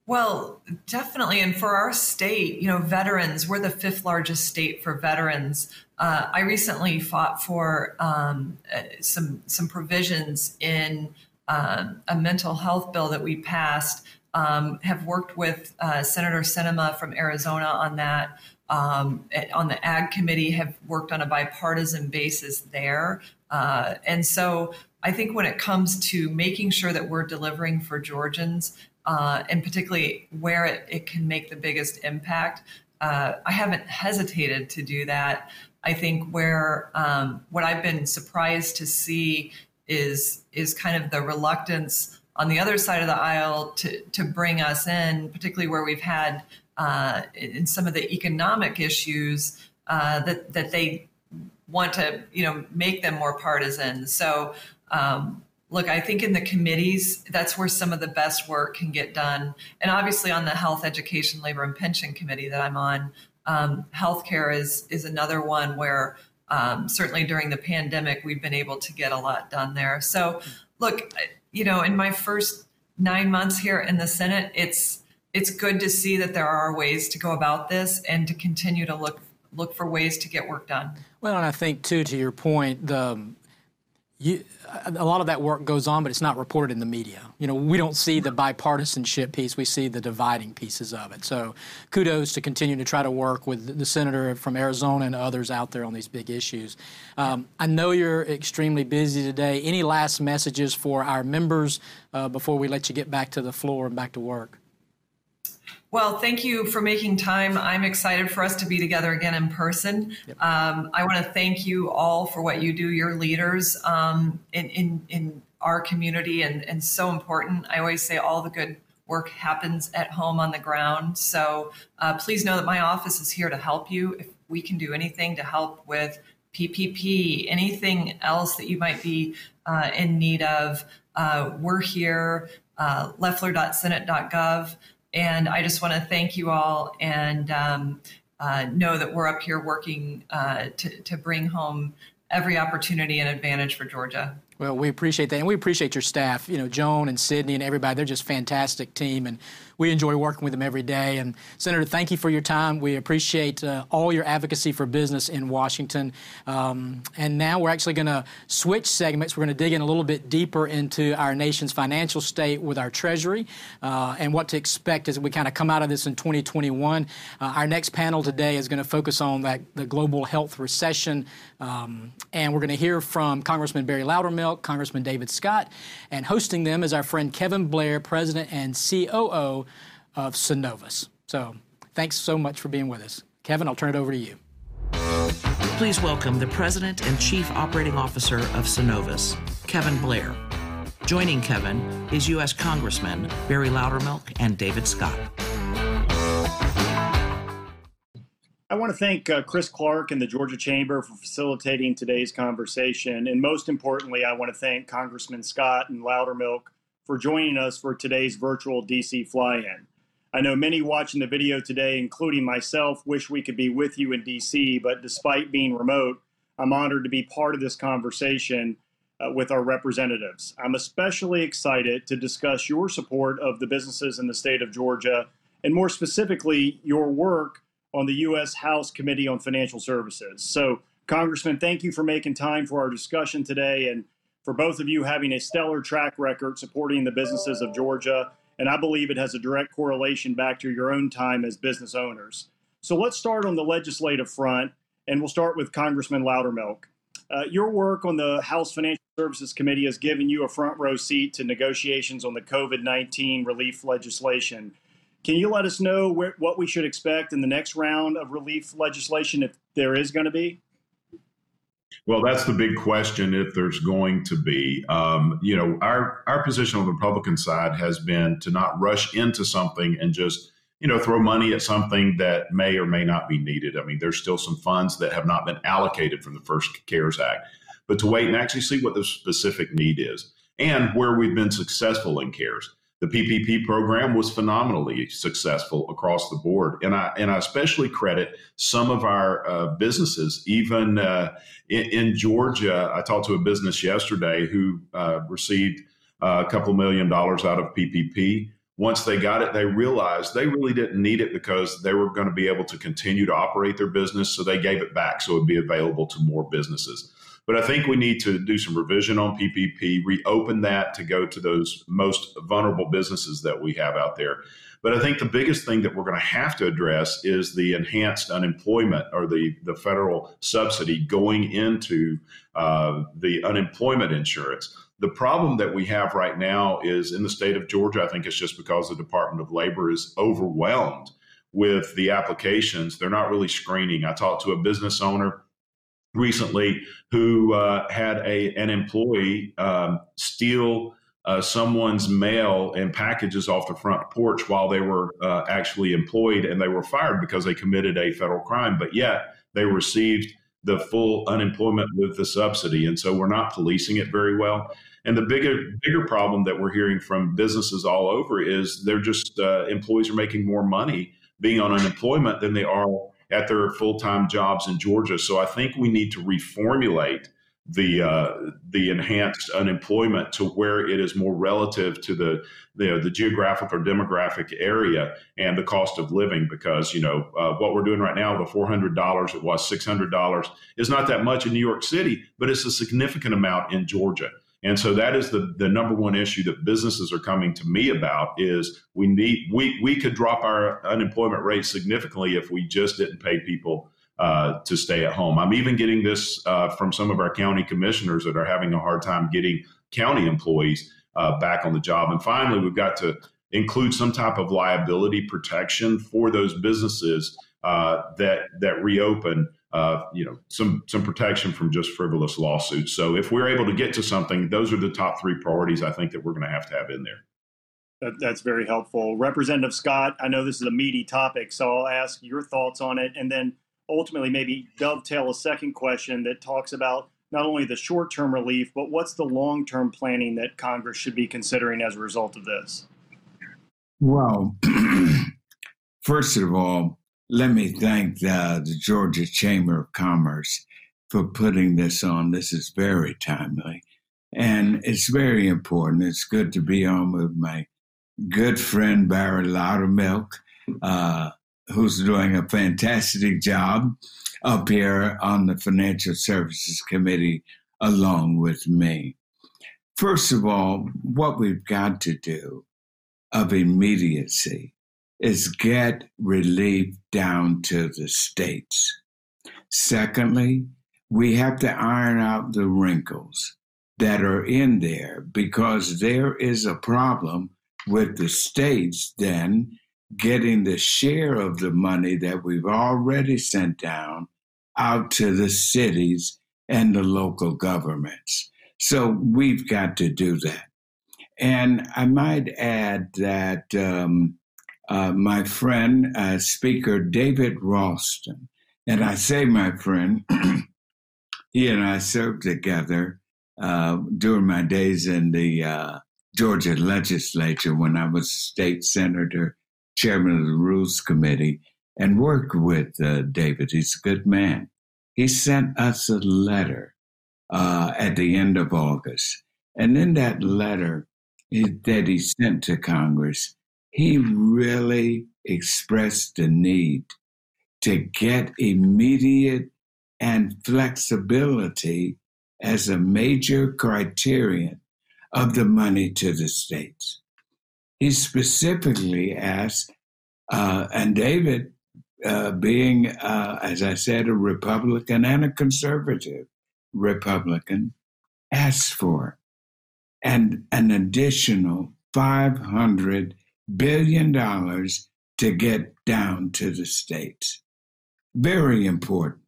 Well, definitely. And for our state, you know, veterans, we're the fifth largest state for veterans. Uh, I recently fought for um, uh, some some provisions in um, a mental health bill that we passed. Um, have worked with uh, Senator Sinema from Arizona on that. Um, on the Ag Committee, have worked on a bipartisan basis there. Uh, and so I think when it comes to making sure that we're delivering for Georgians, uh, and particularly where it, it can make the biggest impact. Uh, I haven't hesitated to do that. I think where um, what I've been surprised to see is is kind of the reluctance on the other side of the aisle to to bring us in, particularly where we've had uh, in some of the economic issues uh, that that they want to you know make them more partisan. So um, look, I think in the committees, that's where some of the best work can get done. And obviously on the Health, Education, Labor, and Pension Committee that I'm on, um, healthcare is is another one where um, certainly during the pandemic we've been able to get a lot done there. So, look, you know, in my first nine months here in the Senate, it's it's good to see that there are ways to go about this and to continue to look look for ways to get work done. Well, and I think too, to your point, the you, a lot of that work goes on, but it's not reported in the media. You know, we don't see the bipartisanship piece; we see the dividing pieces of it. So, kudos to continue to try to work with the senator from Arizona and others out there on these big issues. Um, I know you're extremely busy today. Any last messages for our members uh, before we let you get back to the floor and back to work? Well, thank you for making time. I'm excited for us to be together again in person. Yep. Um, I want to thank you all for what you do, your leaders um, in, in, in our community, and, and so important. I always say all the good work happens at home on the ground. So uh, please know that my office is here to help you. If we can do anything to help with PPP, anything else that you might be uh, in need of, uh, we're here. Uh, Loeffler.senate.gov. And I just want to thank you all and um, uh, know that we're up here working uh, to, to bring home every opportunity and advantage for Georgia. Well, we appreciate that, and we appreciate your staff. You know, Joan and Sydney and everybody. They're just fantastic team, and we enjoy working with them every day. And Senator, thank you for your time. We appreciate uh, all your advocacy for business in Washington. Um, and now we're actually going to switch segments. We're going to dig in a little bit deeper into our nation's financial state with our Treasury uh, and what to expect as we kind of come out of this in 2021. Uh, our next panel today is going to focus on that the global health recession, um, and we're going to hear from Congressman Barry Loudermilk, Congressman David Scott, and hosting them is our friend Kevin Blair, President and COO of Synovus. So thanks so much for being with us. Kevin, I'll turn it over to you. Please welcome the President and Chief Operating Officer of Synovus, Kevin Blair. Joining Kevin is U.S. Congressman Barry Loudermilk and David Scott. I want to thank uh, Chris Clark and the Georgia Chamber for facilitating today's conversation. And most importantly, I want to thank Congressman Scott and Loudermilk for joining us for today's virtual DC fly in. I know many watching the video today, including myself, wish we could be with you in DC, but despite being remote, I'm honored to be part of this conversation uh, with our representatives. I'm especially excited to discuss your support of the businesses in the state of Georgia, and more specifically, your work on the U.S. House Committee on Financial Services. So, Congressman, thank you for making time for our discussion today and for both of you having a stellar track record supporting the businesses of Georgia and I believe it has a direct correlation back to your own time as business owners. So let's start on the legislative front, and we'll start with Congressman Loudermilk. Uh, your work on the House Financial Services Committee has given you a front row seat to negotiations on the COVID 19 relief legislation. Can you let us know where, what we should expect in the next round of relief legislation if there is going to be? Well, that's the big question. If there's going to be, um, you know, our our position on the Republican side has been to not rush into something and just you know throw money at something that may or may not be needed. I mean, there's still some funds that have not been allocated from the first CARES Act, but to wait and actually see what the specific need is and where we've been successful in CARES. The PPP program was phenomenally successful across the board, and I and I especially credit some of our uh, businesses, even uh, in, in, Georgia. I talked to a business yesterday who uh, received uh, a couple million dollars out of PPP. Once they got it, they realized they really didn't need it because they were going to be able to continue to operate their business, so they gave it back so it would be available to more businesses. But I think we need to do some revision on PPP, reopen that to go to those most vulnerable businesses that we have out there. But I think the biggest thing that we're going to have to address is the enhanced unemployment or the, the federal subsidy going into uh, the unemployment insurance. The problem that we have right now is in the state of Georgia, I think it's just because the Department of Labor is overwhelmed with the applications. They're not really screening. I talked to a business owner recently who uh, had a an employee um, steal uh, someone's mail and packages off the front porch while they were uh, actually employed, and they were fired because they committed a federal crime. But yet they received the full unemployment with the subsidy, and so we're not policing it very well. And the bigger bigger problem that we're hearing from businesses all over is they're just uh, employees are making more money being on unemployment than they are at their full time jobs in Georgia. So I think we need to reformulate the uh, the enhanced unemployment to where it is more relative to the the, the geographic or demographic area and the cost of living. Because you know uh, what we're doing right now, the four hundred dollars, it was six hundred dollars, is not that much in New York City, but it's a significant amount in Georgia. And so that is the, the number one issue that businesses are coming to me about is we need we we could drop our unemployment rate significantly if we just didn't pay people uh, to stay at home. I'm even getting this uh, from some of our county commissioners that are having a hard time getting county employees uh, back on the job. And finally, we've got to include some type of liability protection for those businesses uh, that that reopen. Uh, you know, some some protection from just frivolous lawsuits. So if we're able to get to something, those are the top three priorities I think that we're going to have to have in there. That, that's very helpful, Representative Scott. I know this is a meaty topic, so I'll ask your thoughts on it, and then ultimately maybe dovetail a second question that talks about not only the short term relief, but what's the long term planning that Congress should be considering as a result of this? Well, [clears throat] first of all, let me thank the, the Georgia Chamber of Commerce for putting this on. This is very timely and it's very important. It's good to be on with my good friend Barry Loudermilk. Uh, who's doing a fantastic job up here on the Financial Services Committee along with me. First of all, what we've got to do of immediacy is get relief down to the states. Secondly, we have to iron out the wrinkles that are in there because there is a problem with the states then getting the share of the money that we've already sent down out to the cities and the local governments. So we've got to do that. And I might add that um, uh, my friend, uh, Speaker David Ralston, and I say my friend, [clears throat] he and I served together uh, during my days in the uh, Georgia legislature when I was state senator chairman of the Rules Committee, and worked with uh, David. He's a good man. He sent us a letter at the end of August. And in that letter he, that he sent to Congress, he really expressed the need to get immediate and flexibility as a major criterion of the money to the states. He specifically asked, uh, and David, uh, being, uh, as I said, a Republican and a conservative Republican, asked for and an additional $500 billion dollars to get down to the states. Very important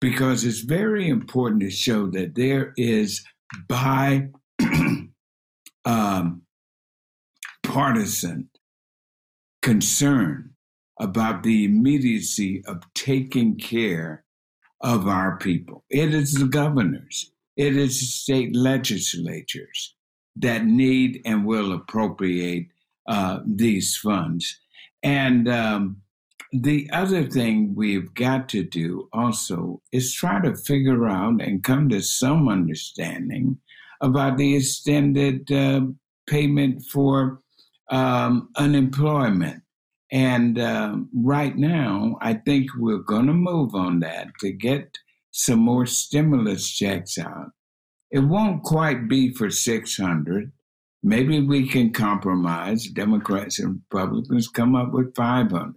because it's very important to show that there is by [clears throat] um, partisan concern about the immediacy of taking care of our people. It is the governors, it is the state legislatures that need and will appropriate uh, these funds. And um, the other thing we've got to do also is try to figure out and come to some understanding about the extended uh, payment for um, unemployment. And um, right now, I think we're going to move on that to get some more stimulus checks out. It won't quite be for 600. Maybe we can compromise. Democrats and Republicans come up with 500,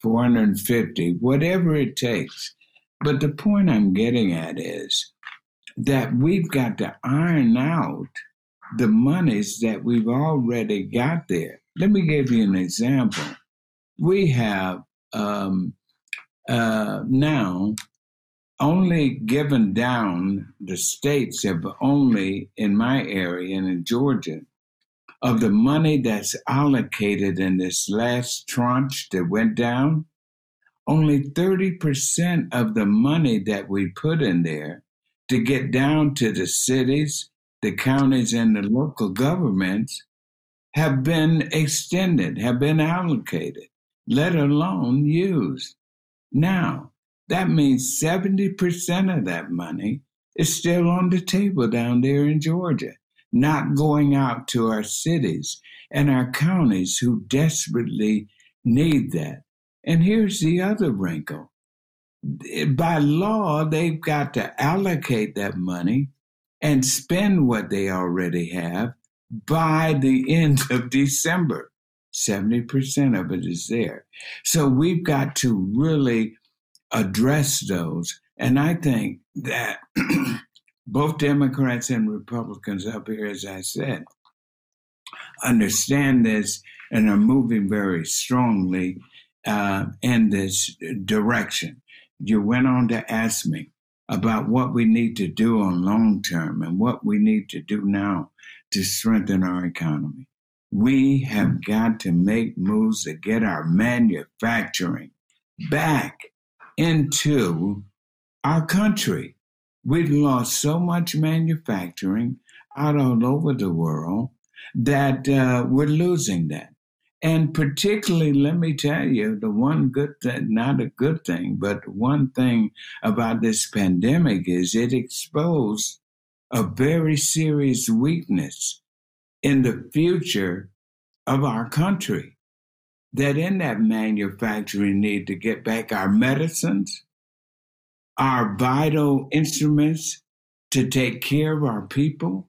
450, whatever it takes. But the point I'm getting at is that we've got to iron out the monies that we've already got there. Let me give you an example. We have um, uh, now only given down, the states have only, in my area and in Georgia, of the money that's allocated in this last tranche that went down, only 30% of the money that we put in there to get down to the cities the counties and the local governments have been extended, have been allocated, let alone used. Now, That means 70% of that money is still on the table down there in Georgia, not going out to our cities and our counties who desperately need that. And here's the other wrinkle by law, they've got to allocate that money and spend what they already have by the [laughs] end of December. 70% of it is there. So we've got to really address those. And I think that [clears throat] both Democrats and Republicans up here, as I said, understand this and are moving very strongly uh, in this direction. You went on to ask me about what we need to do on long term and what we need to do now to strengthen our economy. We have got to make moves to get our manufacturing back into our country. We've lost so much manufacturing out all over the world that uh, we're losing that. And particularly, let me tell you, the one good thing, not a good thing, but one thing about this pandemic is it exposed a very serious weakness in the future of our country. That in that manufacturing need to get back our medicines, our vital instruments to take care of our people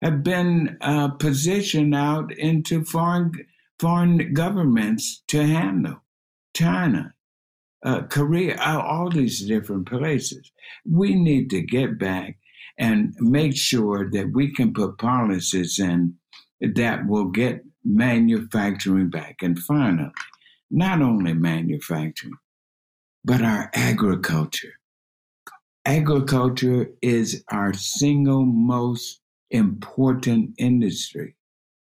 have been uh, positioned out into foreign foreign governments to handle. China, uh, Korea, all these different places. We need to get back and make sure that we can put policies in that will get manufacturing back. And finally, not only manufacturing, but our agriculture. Agriculture is our single most important industry.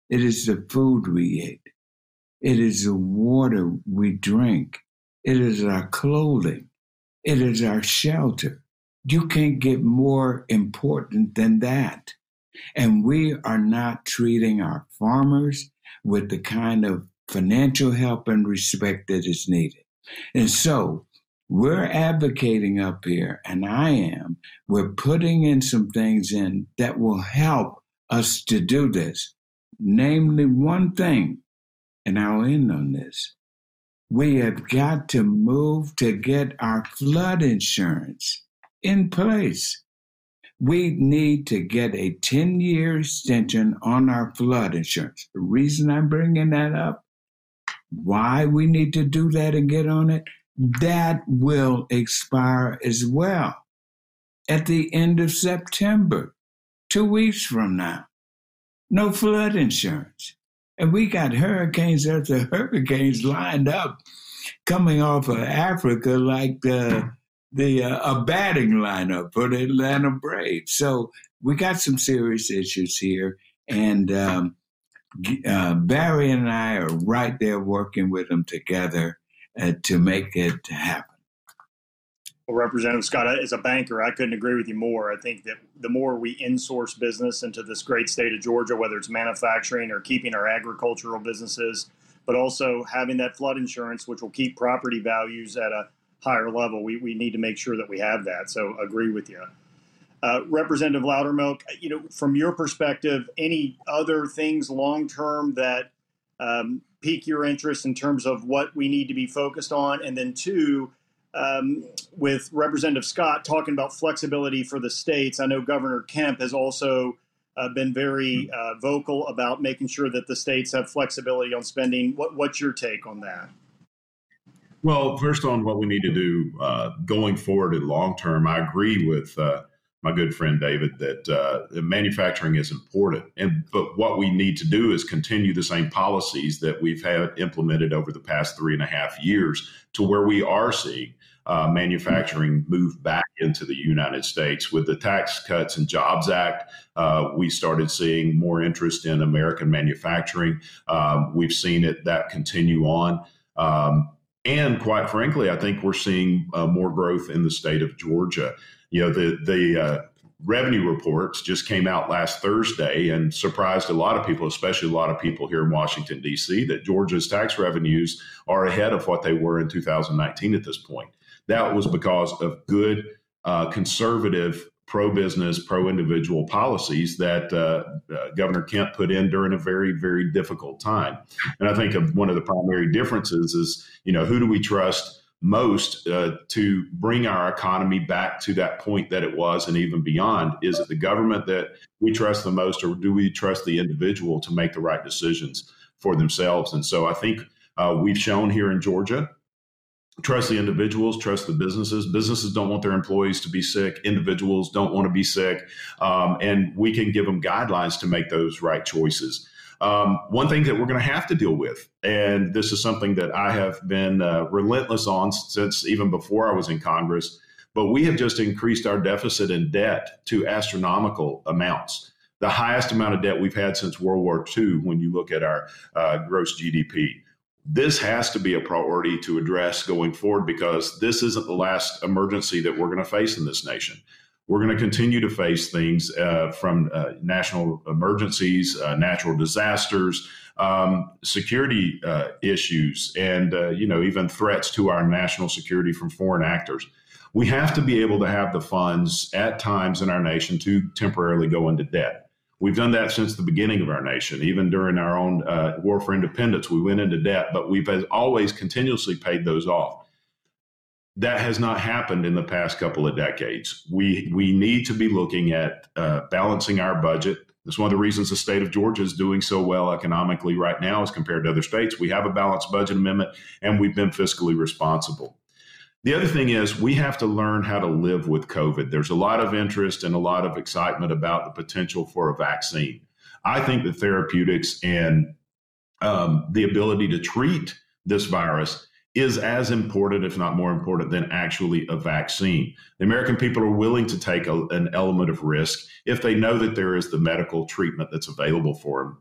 It is the food we eat. It is the water we drink. It is our clothing. It is our shelter. You can't get more important than that. And we are not treating our farmers with the kind of financial help and respect that is needed. And so we're advocating up here, and I am, we're putting in some things in that will help us to do this. Namely, one thing, and I'll end on this. We have got to move to get our flood insurance in place. We need to get a 10 year extension on our flood insurance. The reason I'm bringing that up, why we need to do that and get on it, that will expire as well at the end of September, two weeks from now. No flood insurance. And we got hurricanes after hurricanes lined up coming off of Africa like the the uh, a batting lineup for the Atlanta Braves. So we got some serious issues here, and um, uh, Barry and I are right there working with them together uh, to make it happen. Well, Representative Scott, as a banker, I couldn't agree with you more. I think that the more we insource business into this great state of Georgia, whether it's manufacturing or keeping our agricultural businesses, but also having that flood insurance, which will keep property values at a higher level. We, we need to make sure that we have that. So agree with you. Uh, Representative Loudermilk, you know, from your perspective, any other things long term that um, pique your interest in terms of what we need to be focused on? And then two, um, with Representative Scott talking about flexibility for the states, I know Governor Kemp has also uh, been very uh, vocal about making sure that the states have flexibility on spending. What, what's your take on that? Well, first on what we need to do uh, going forward in long term, I agree with uh, my good friend David that uh, manufacturing is important, and but what we need to do is continue the same policies that we've had implemented over the past three and a half years to where we are seeing uh, manufacturing move back into the United States. With the Tax Cuts and Jobs Act, uh, we started seeing more interest in American manufacturing. Um, we've seen it that continue on. Um, and quite frankly, I think we're seeing uh, more growth in the state of Georgia. You know, the the uh, revenue reports just came out last Thursday and surprised a lot of people, especially a lot of people here in Washington D.C., that Georgia's tax revenues are ahead of what they were in 2019 at this point. that was because of good uh, conservative pro business, pro individual policies that uh, uh, Governor Kemp put in during a very, very difficult time. And I think one of the primary differences is, you know, who do we trust most uh, to bring our economy back to that point that it was and even beyond? Is it the government that we trust the most, or do we trust the individual to make the right decisions for themselves? And so I think uh, we've shown here in Georgia trust the individuals, trust the businesses. Businesses don't want their employees to be sick. Individuals don't want to be sick. Um, and we can give them guidelines to make those right choices. Um, one thing that we're going to have to deal with, and this is something that I have been uh, relentless on since even before I was in Congress, but we have just increased our deficit and debt to astronomical amounts. The highest amount of debt we've had since World War II when you look at our uh, gross GDP this has to be a priority to address going forward because this isn't the last emergency that we're going to face in this nation. We're going to continue to face things uh, from uh, national emergencies, uh, natural disasters, um, security uh, issues, and uh, you know even threats to our national security from foreign actors. We have to be able to have the funds at times in our nation to temporarily go into debt. We've done that since the beginning of our nation. Even during our own uh, war for independence, we went into debt, but we've always continuously paid those off. That has not happened in the past couple of decades. We we need to be looking at uh, balancing our budget. That's one of the reasons the state of Georgia is doing so well economically right now as compared to other states. We have a balanced budget amendment, and we've been fiscally responsible. The other thing is, we have to learn how to live with COVID. There's a lot of interest and a lot of excitement about the potential for a vaccine. I think the therapeutics and um, the ability to treat this virus is as important, if not more important, than actually a vaccine. The American people are willing to take a, an element of risk if they know that there is the medical treatment that's available for them.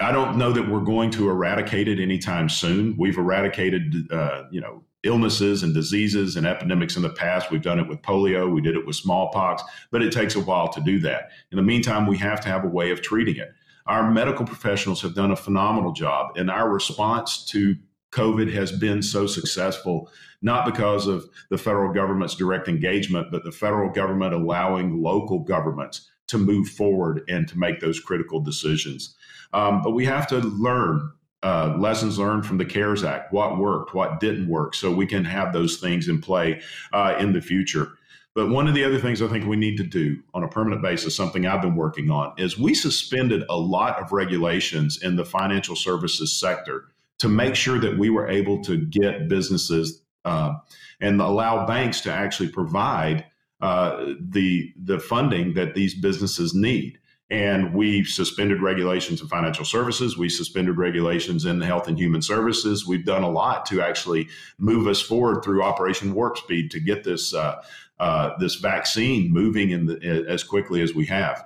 I don't know that we're going to eradicate it anytime soon. We've eradicated, uh, you know, illnesses and diseases and epidemics in the past. We've done it with polio, we did it with smallpox, but it takes a while to do that. In the meantime, we have to have a way of treating it. Our medical professionals have done a phenomenal job, and our response to COVID has been so successful, not because of the federal government's direct engagement, but the federal government allowing local governments to move forward and to make those critical decisions. Um, but we have to learn uh, lessons learned from the CARES Act, what worked, what didn't work, so we can have those things in play uh, in the future. But one of the other things I think we need to do on a permanent basis, something I've been working on, is we suspended a lot of regulations in the financial services sector to make sure that we were able to get businesses uh, and allow banks to actually provide uh, the the funding that these businesses need. And we suspended regulations in financial services. We suspended regulations in the health and human services. We've done a lot to actually move us forward through Operation Warp Speed to get this uh, uh, this vaccine moving in the, as quickly as we have.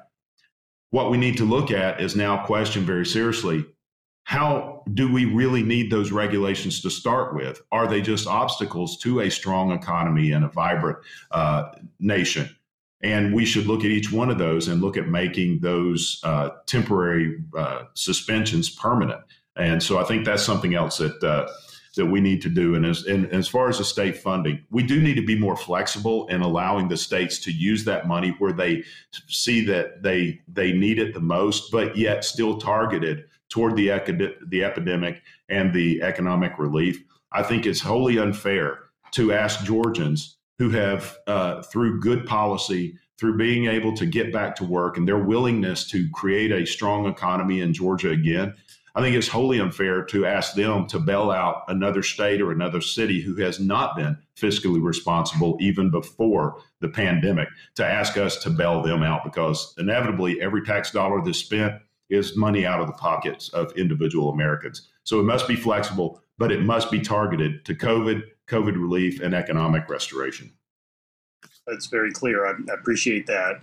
What we need to look at is now question very seriously: How do we really need those regulations to start with? Are they just obstacles to a strong economy and a vibrant uh, nation? And we should look at each one of those and look at making those uh, temporary uh, suspensions permanent. And so I think that's something else that uh, that we need to do. And as, and as far as the state funding, we do need to be more flexible in allowing the states to use that money where they see that they they need it the most, but yet still targeted toward the the epidemic and the economic relief. I think it's wholly unfair to ask Georgians who have, uh, through good policy, through being able to get back to work and their willingness to create a strong economy in Georgia again, I think it's wholly unfair to ask them to bail out another state or another city who has not been fiscally responsible even before the pandemic to ask us to bail them out because inevitably every tax dollar that's spent is money out of the pockets of individual Americans. So it must be flexible, but it must be targeted to COVID COVID relief and economic restoration. That's very clear. I, appreciate that.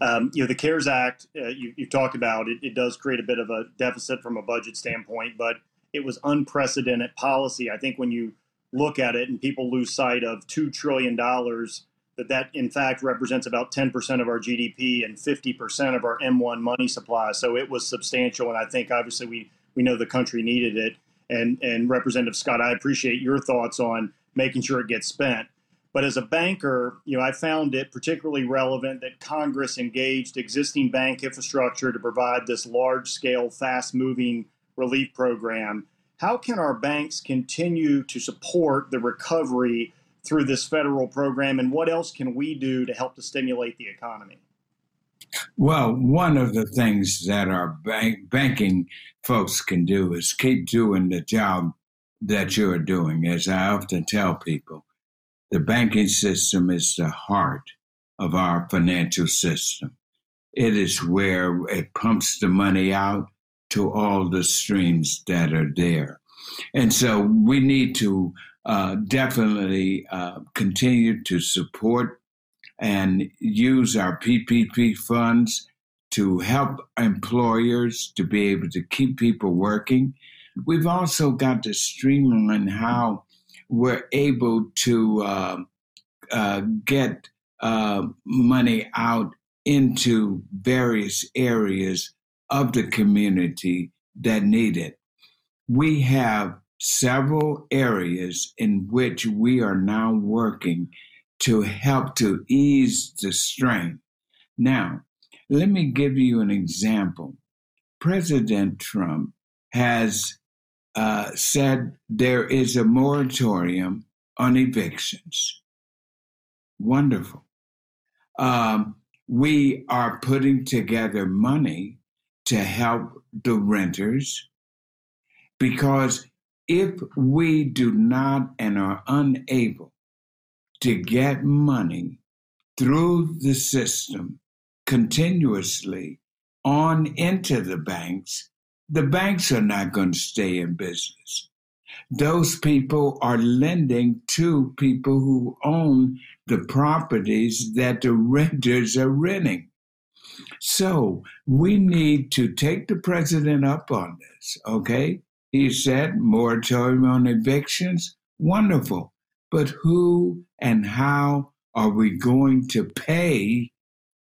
Um, you know, the CARES Act, uh, you, you, talked about it, it does create a bit of a deficit from a budget standpoint, but it was unprecedented policy. I think when you look at it and people lose sight of $2 trillion, that that in fact represents about 10% of our GDP and 50% of our M1 money supply. So it was substantial. And I think obviously we, we know the country needed it and and Representative Scott, I appreciate your thoughts on making sure it gets spent. But as a banker, you know, I found it particularly relevant that Congress engaged existing bank infrastructure to provide this large-scale, fast-moving relief program. How can our banks continue to support the recovery through this federal program, and what else can we do to help to stimulate the economy? Well, one of the things that our bank, banking folks can do is keep doing the job that you're doing. As I often tell people, the banking system is the heart of our financial system. It is where it pumps the money out to all the streams that are there. And so we need to uh, definitely uh, continue to support and use our PPP funds to help employers to be able to keep people working. We've also got to streamline how we're able to uh, uh, get uh, money out into various areas of the community that need it. We have several areas in which we are now working to help to ease the strain. Now, let me give you an example. President Trump has uh, said there is a moratorium on evictions. Wonderful. Um, we are putting together money to help the renters because if we do not and are unable to get money through the system continuously on into the banks, the banks are not going to stay in business. Those people are lending to people who own the properties that the [laughs] renters are renting. So we need to take the president up on this, okay? He said moratorium on evictions, wonderful. But who and how are we going to pay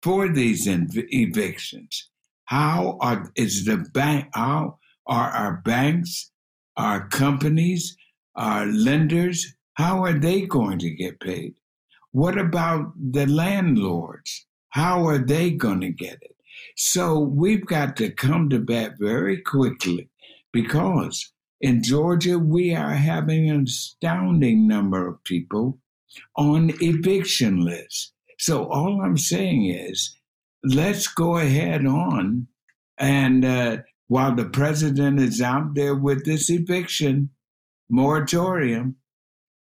for these ev- evictions? How are, is the bank, how are our banks, our companies, our lenders, how are they going to get paid? What about the landlords? How are they going to get it? So we've got to come to bat very quickly because in Georgia, we are having an astounding number of people on eviction lists. So all I'm saying is let's go ahead on. And uh, while the president is out there with this eviction moratorium,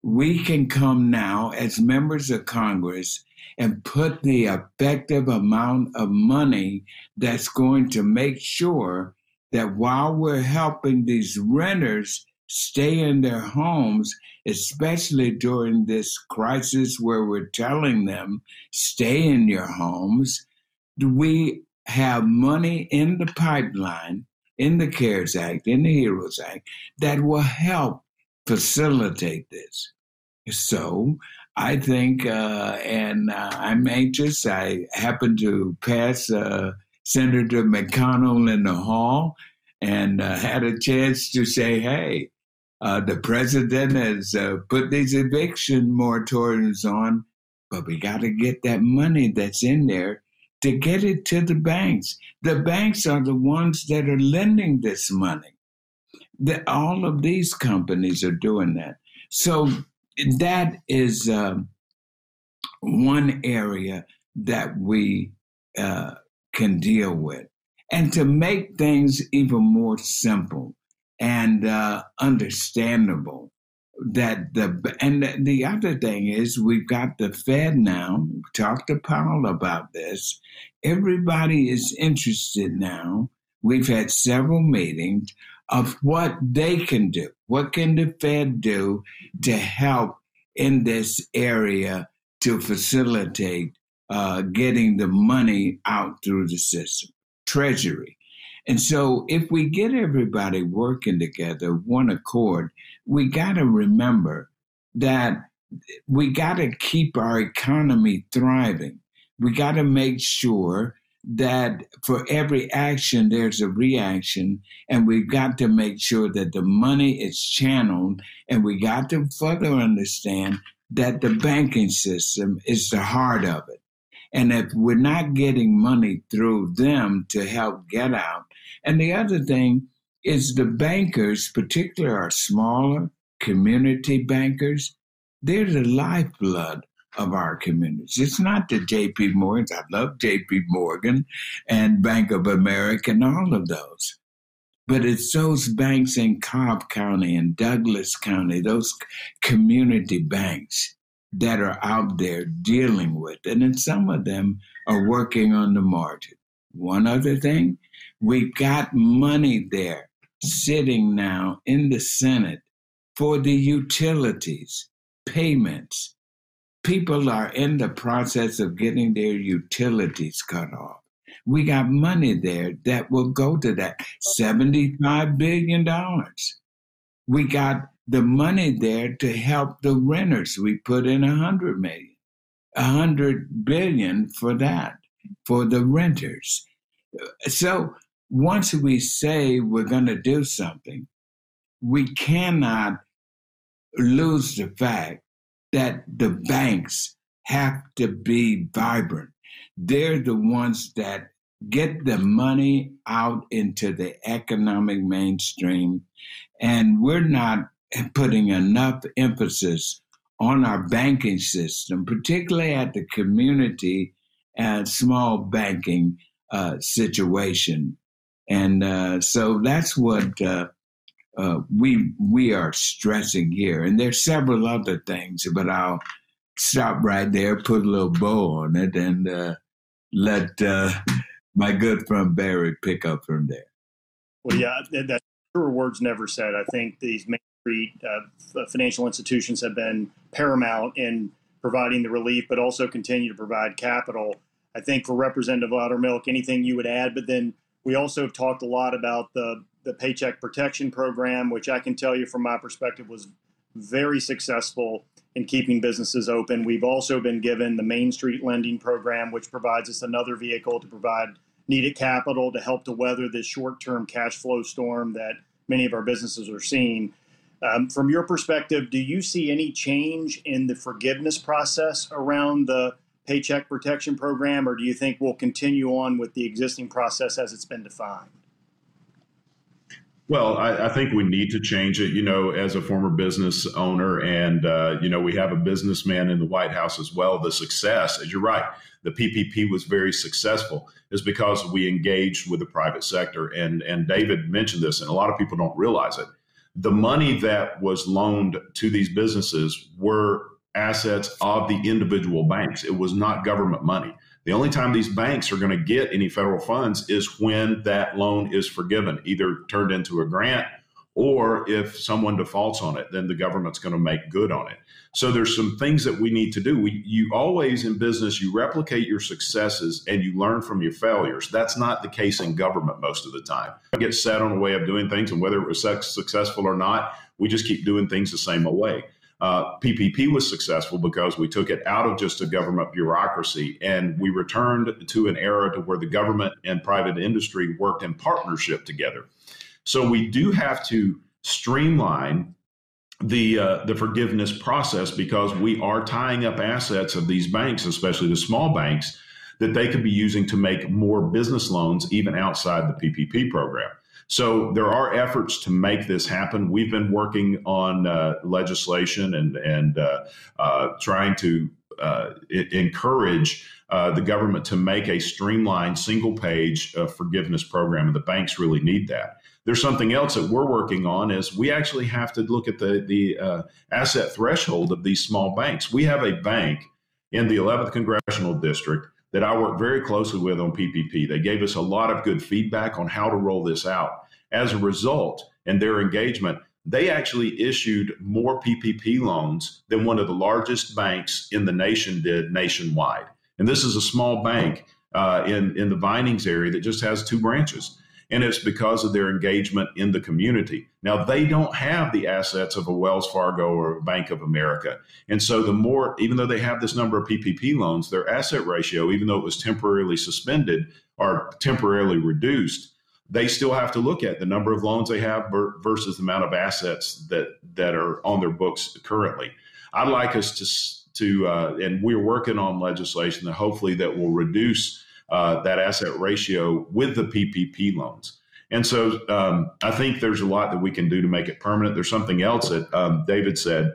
we can come now as members of Congress and put the effective amount of money that's going to make sure that while we're helping these renters stay in their homes, especially during this crisis where we're telling them, stay in your homes, we have money in the pipeline, in the CARES Act, in the HEROES Act, that will help facilitate this. So I think, uh, and uh, I'm anxious. I happen to pass uh, Senator McConnell in the hall and uh, had a chance to say, hey, uh, the president has uh, put these eviction moratoriums on, but we got to get that money that's in there to get it to the banks. The banks are the ones that are lending this money. The, all of these companies are doing that. So that is um, one area that we uh, can deal with. And to make things even more simple and uh, understandable, that the and the other thing is we've got the Fed now. Talk to Powell about this. Everybody is interested now. We've had several meetings of what they can do. What can the Fed do to help in this area to facilitate uh, getting the money out through the system, Treasury. And so, if we get everybody working together, one accord, we got to remember that we got to keep our economy thriving. We got to make sure that for every action, there's a reaction, and we've got to make sure that the money is channeled, and we got to further understand that the banking system is the heart of it. And if we're not getting money through them to help get out, and the other thing is the bankers, particularly our smaller community bankers, they're the lifeblood of our communities. It's not the JP Morgans. I love JP Morgan and Bank of America and all of those. But it's those banks in Cobb County and Douglas County, those community banks that are out there dealing with. And then some of them are working on the margin. One other thing, we've got money there sitting now in the Senate for the utilities, payments, people are in the process of getting their utilities cut off. We got money there that will go to that $75 billion. We got the money there to help the renters. We put in a hundred million, a hundred billion for that, for the renters. So once we say we're going to do something, we cannot lose the fact that the banks have to be vibrant. They're the ones that get the money out into the economic mainstream. And we're not putting enough emphasis on our banking system, particularly at the community and small banking uh, situation. And uh, so that's what uh, uh, we we are stressing here, and there's several other things, but I'll stop right there, put a little bow on it, and uh, let uh, my good friend Barry pick up from there. Well, yeah, that, truer words never said. I think these Main uh, financial institutions have been paramount in providing the relief, but also continue to provide capital. I think for Representative Loudermilk, anything you would add, but then we also have talked a lot about the the Paycheck Protection Program, which I can tell you from my perspective was very successful in keeping businesses open. We've also been given the Main Street Lending Program, which provides us another vehicle to provide needed capital to help to weather this short term cash flow storm that many of our businesses are seeing. Um, from your perspective, do you see any change in the forgiveness process around the Paycheck Protection Program, or do you think we'll continue on with the existing process as it's been defined? Well, I, I, think we need to change it. You know, as a former business owner, and uh, you know, we have a businessman in the White House as well. The success, as you're right, the PPP was very successful, is because we engaged with the private sector. And and David mentioned this, and a lot of people don't realize it. The money that was loaned to these businesses were assets of the individual banks. It was not government money. The only time these banks are going to get any federal funds is when that loan is forgiven, either turned into a grant or if someone defaults on it, then the government's going to make good on it. So there's some things that we need to do. We, you always in business, you replicate your successes and you learn from your failures. That's not the case in government most of the time. I get set on a way of doing things, and whether it was successful or not, we just keep doing things the same way. Uh, PPP was successful because we took it out of just a government bureaucracy and we returned to an era to where the government and private industry worked in partnership together. So we do have to streamline the uh, the forgiveness process because we are tying up assets of these banks, especially the small banks, that they could be using to make more business loans even outside the PPP program. So there are efforts to make this happen. We've been working on uh, legislation and and uh, uh, trying to uh, encourage uh, the government to make a streamlined, single page forgiveness program, and the banks really need that. There's something else that we're working on is we actually have to look at the the uh, asset threshold of these small banks. We have a bank in the 11th congressional district that I work very closely with on PPP. They gave us a lot of good feedback on how to roll this out. As a result, in their engagement, they actually issued more PPP loans than one of the largest banks in the nation did nationwide. And this is a small bank uh, in, in the Vinings area that just has two branches and it's because of their engagement in the community. Now, they don't have the assets of a Wells Fargo or Bank of America. And so, the more, even though they have this number of PPP loans, their asset ratio, even though it was temporarily suspended, are temporarily reduced, they still have to look at the number of loans they have versus the amount of assets that that are on their books currently. I'd like us to to uh, and we're working on legislation that hopefully that will reduce uh, that asset ratio with the PPP loans. And so um, I think there's a lot that we can do to make it permanent. There's something else that um, David said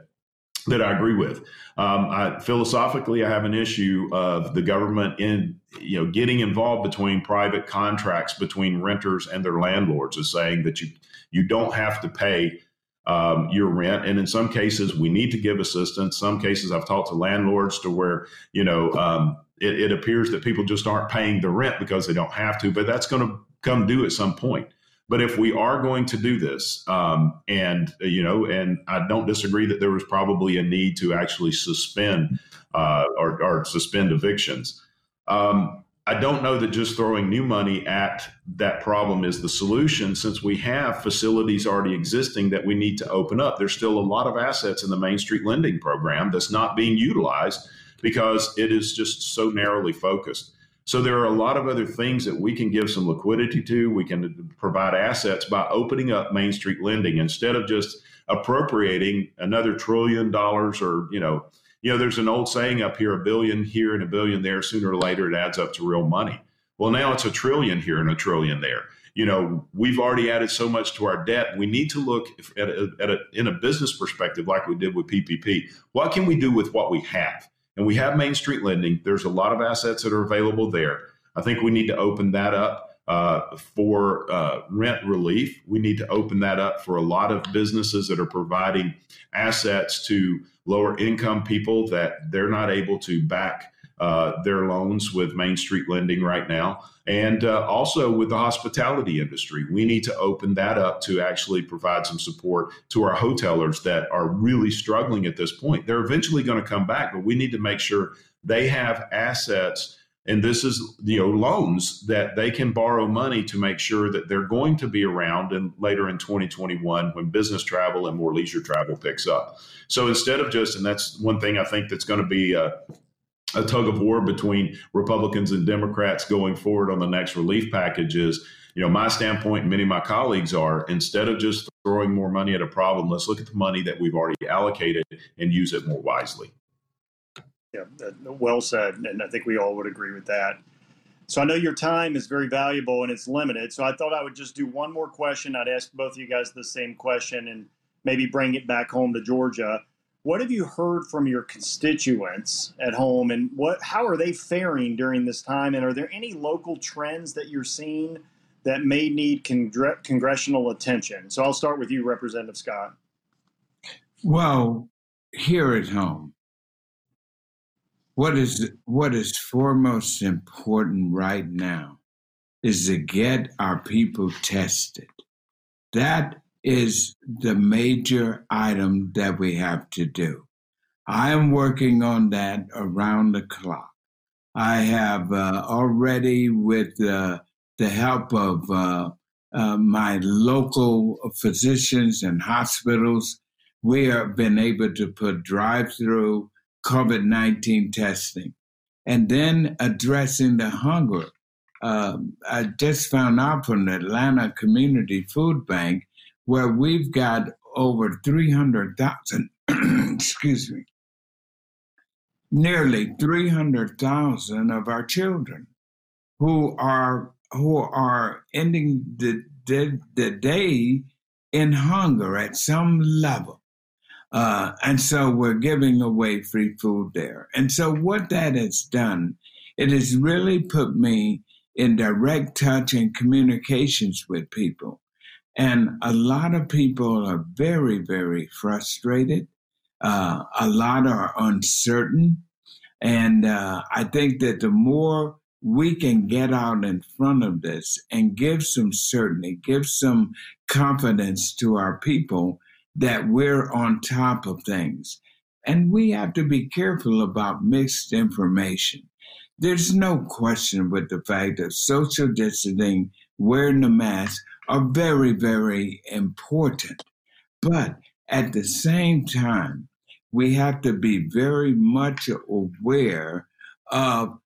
that I agree with. Um, I, philosophically, I have an issue of the government in you know getting involved between private contracts between renters and their landlords, is saying that you you don't have to pay um, your rent, and in some cases we need to give assistance. Some cases I've talked to landlords to where you know um, it, it appears that people just aren't paying the rent because they don't have to, but that's going to come due at some point. But if we are going to do this, um, and you know, and I don't disagree that there was probably a need to actually suspend uh, or, or, suspend evictions. Um, I don't know that just throwing new money at that problem is the solution, since we have facilities already existing that we need to open up. There's still a lot of assets in the Main Street lending program that's not being utilized because it is just so narrowly focused. So there are a lot of other things that we can give some liquidity to. We can provide assets by opening up Main Street lending instead of just appropriating another trillion dollars or, you know, you know, there's an old saying up here, a billion here and a billion there. Sooner or later, it adds up to real money. Well, now it's a trillion here and a trillion there. You know, we've already added so much to our debt. We need to look at a, at a, in a business perspective, like we did with PPP. What can we do with what we have? and we have Main Street lending. There's a lot of assets that are available there. I think we need to open that up uh, for uh, rent relief. We need to open that up for a lot of businesses that are providing assets to lower income people that they're not able to back uh, their loans with Main Street lending right now. And uh, also with the hospitality industry, we need to open that up to actually provide some support to our hotelers that are really struggling at this point. They're eventually going to come back, but we need to make sure they have assets and this is you know loans that they can borrow money to make sure that they're going to be around and later in 2021 when business travel and more leisure travel picks up so instead of just and that's one thing i think that's going to be uh, a tug of war between Republicans and Democrats going forward on the next relief package is, you know, my standpoint and many of my colleagues are instead of just throwing more money at a problem, let's look at the money that we've already allocated and use it more wisely. Yeah, well said. And I think we all would agree with that. So I know your time is very valuable and it's limited. So I thought I would just do one more question. I'd ask both of you guys the same question and maybe bring it back home to Georgia. What have you heard from your constituents at home, and what how are they faring during this time? And are there any local trends that you're seeing that may need congr- congressional attention? So I'll start with you, Representative Scott. Well, here at home, what is what is foremost important right now is to get our people tested. That is the major item that we have to do. I am working on that around the clock. I have uh, already, with uh, the help of uh, uh my local physicians and hospitals, we have been able to put drive through COVID 19 testing and then addressing the hunger. Um, I just found out from the Atlanta Community Food Bank where we've got over 300,000, [clears throat] excuse me, nearly 300,000 of our children who are who are ending the, the, the day in hunger at some level. Uh, and so we're giving away free food there. And so what that has done, it has really put me in direct touch and communications with people. And a lot of people are very, very frustrated. Uh, a lot are uncertain. And uh, I think that the more we can get out in front of this and give some certainty, give some confidence to our people that we're on top of things. And we have to be careful about mixed information. There's no question with the fact that social distancing, wearing the mask, are very, very important. But at the same time, we have to be very much aware of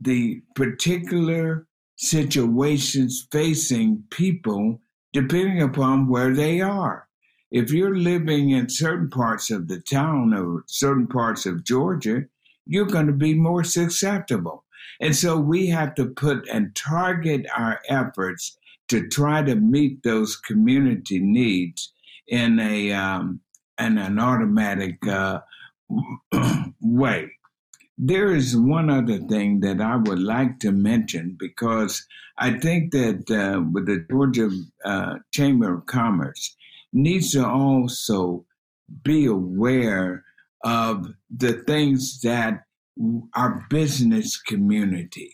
the particular situations facing people depending upon where they are. If you're living in certain parts of the town or certain parts of Georgia, you're going to be more susceptible. And so we have to put and target our efforts to try to meet those community needs in a um, in an automatic uh, [clears throat] way. There is one other thing that I would like to mention because I think that uh, with the Georgia uh, Chamber of Commerce needs to also be aware of the things that our business community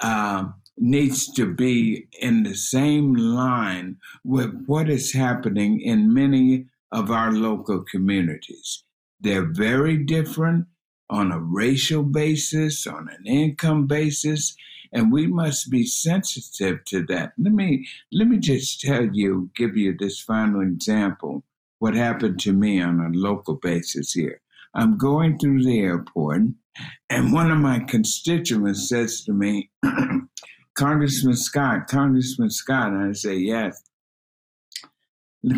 uh, needs to be in the same line with what is happening in many of our local communities. They're very different on a racial basis, on an income basis, and we must be sensitive to that. Let me let me just tell you, give you this final example. What happened to me on a local basis here? I'm going through the airport, and one of my constituents says to me, [clears throat] Congressman Scott, Congressman Scott, and I say, Yes.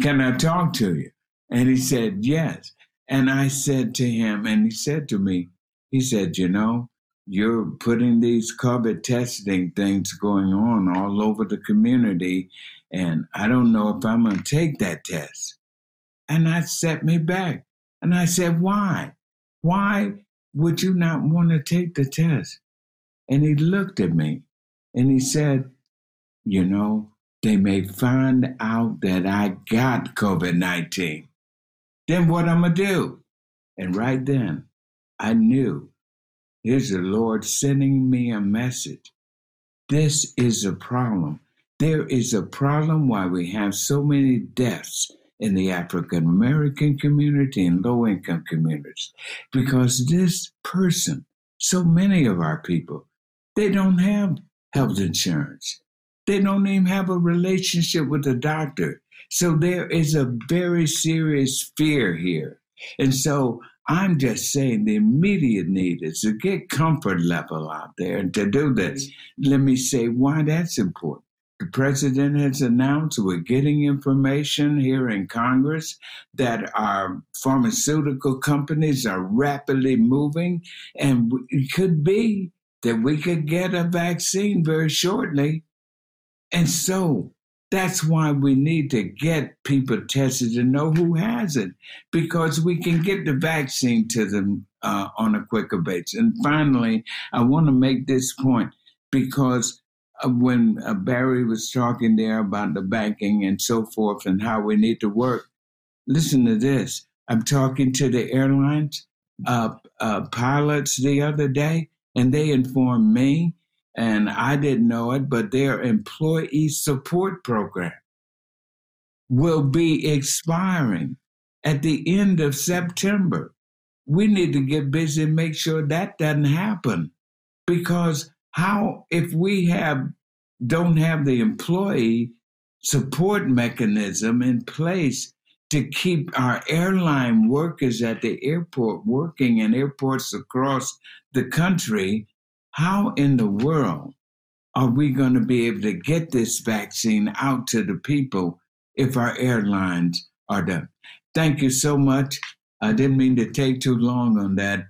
Can I talk to you? And he said, Yes. And I said to him, and he said to me, he said, You know, you're putting these COVID testing things going on all over the community, and I don't know if I'm going to take that test. And that set me back. And I said, Why? Why would you not want to take the test? And he looked at me and he said, You know, they may find out that I got COVID 19 then what I'm going to do? And right then, I knew here's the Lord sending me a message. This is a problem. There is a problem why we have so many deaths in the African American community and low income communities. Because this person, so many of our people, they don't have health insurance. They don't even have a relationship with a doctor. So there is a very serious fear here. And so I'm just saying the immediate need is to get comfort level out there. And to do this, let me say why that's important. The president has announced we're getting information here in Congress that our pharmaceutical companies are rapidly moving, and it could be that we could get a vaccine very shortly. And so that's why we need to get people tested to know who has it, because we can get the vaccine to them uh, on a quicker basis. And finally, I want to make this point because when uh, Barry was talking there about the banking and so forth and how we need to work, listen to this. I'm talking to the airlines uh, uh, pilots the other day, and they informed me and I didn't know it, but their employee support program will be expiring at the end of September. We need to get busy and make sure that doesn't happen because how if we have don't have the employee support mechanism in place to keep our airline workers at the airport working in airports across the country how in the world are we going to be able to get this vaccine out to the people if our airlines are done? Thank you so much. I didn't mean to take too long on that.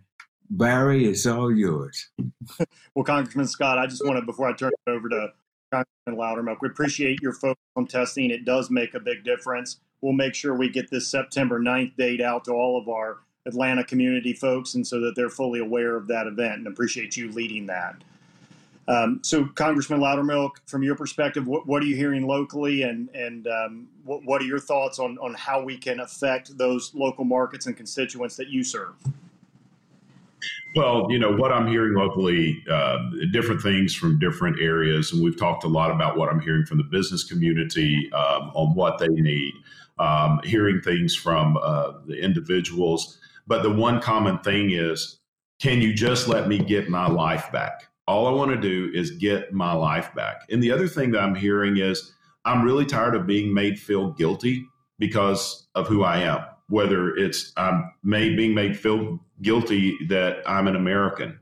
Barry, it's all yours. [laughs] well, Congressman Scott, I just want to, before I turn it over to Congressman Loudermilk, we appreciate your focus on testing. It does make a big difference. We'll make sure we get this September 9th date out to all of our Atlanta community folks, and so that they're fully aware of that event. And appreciate you leading that. Um, so, Congressman Loudermilk, from your perspective, what, what, are you hearing locally, and and um, what, what, are your thoughts on on how we can affect those local markets and constituents that you serve? Well, you know what I'm hearing locally, uh, different things from different areas, and we've talked a lot about what I'm hearing from the business community um, on what they need. Um, hearing things from uh, the individuals but the one common thing is, can you just let me get my life back? All I want to do is get my life back. And the other thing that I'm hearing is, I'm really tired of being made feel guilty because of who I am. Whether it's I'm made being made feel guilty that I'm an American,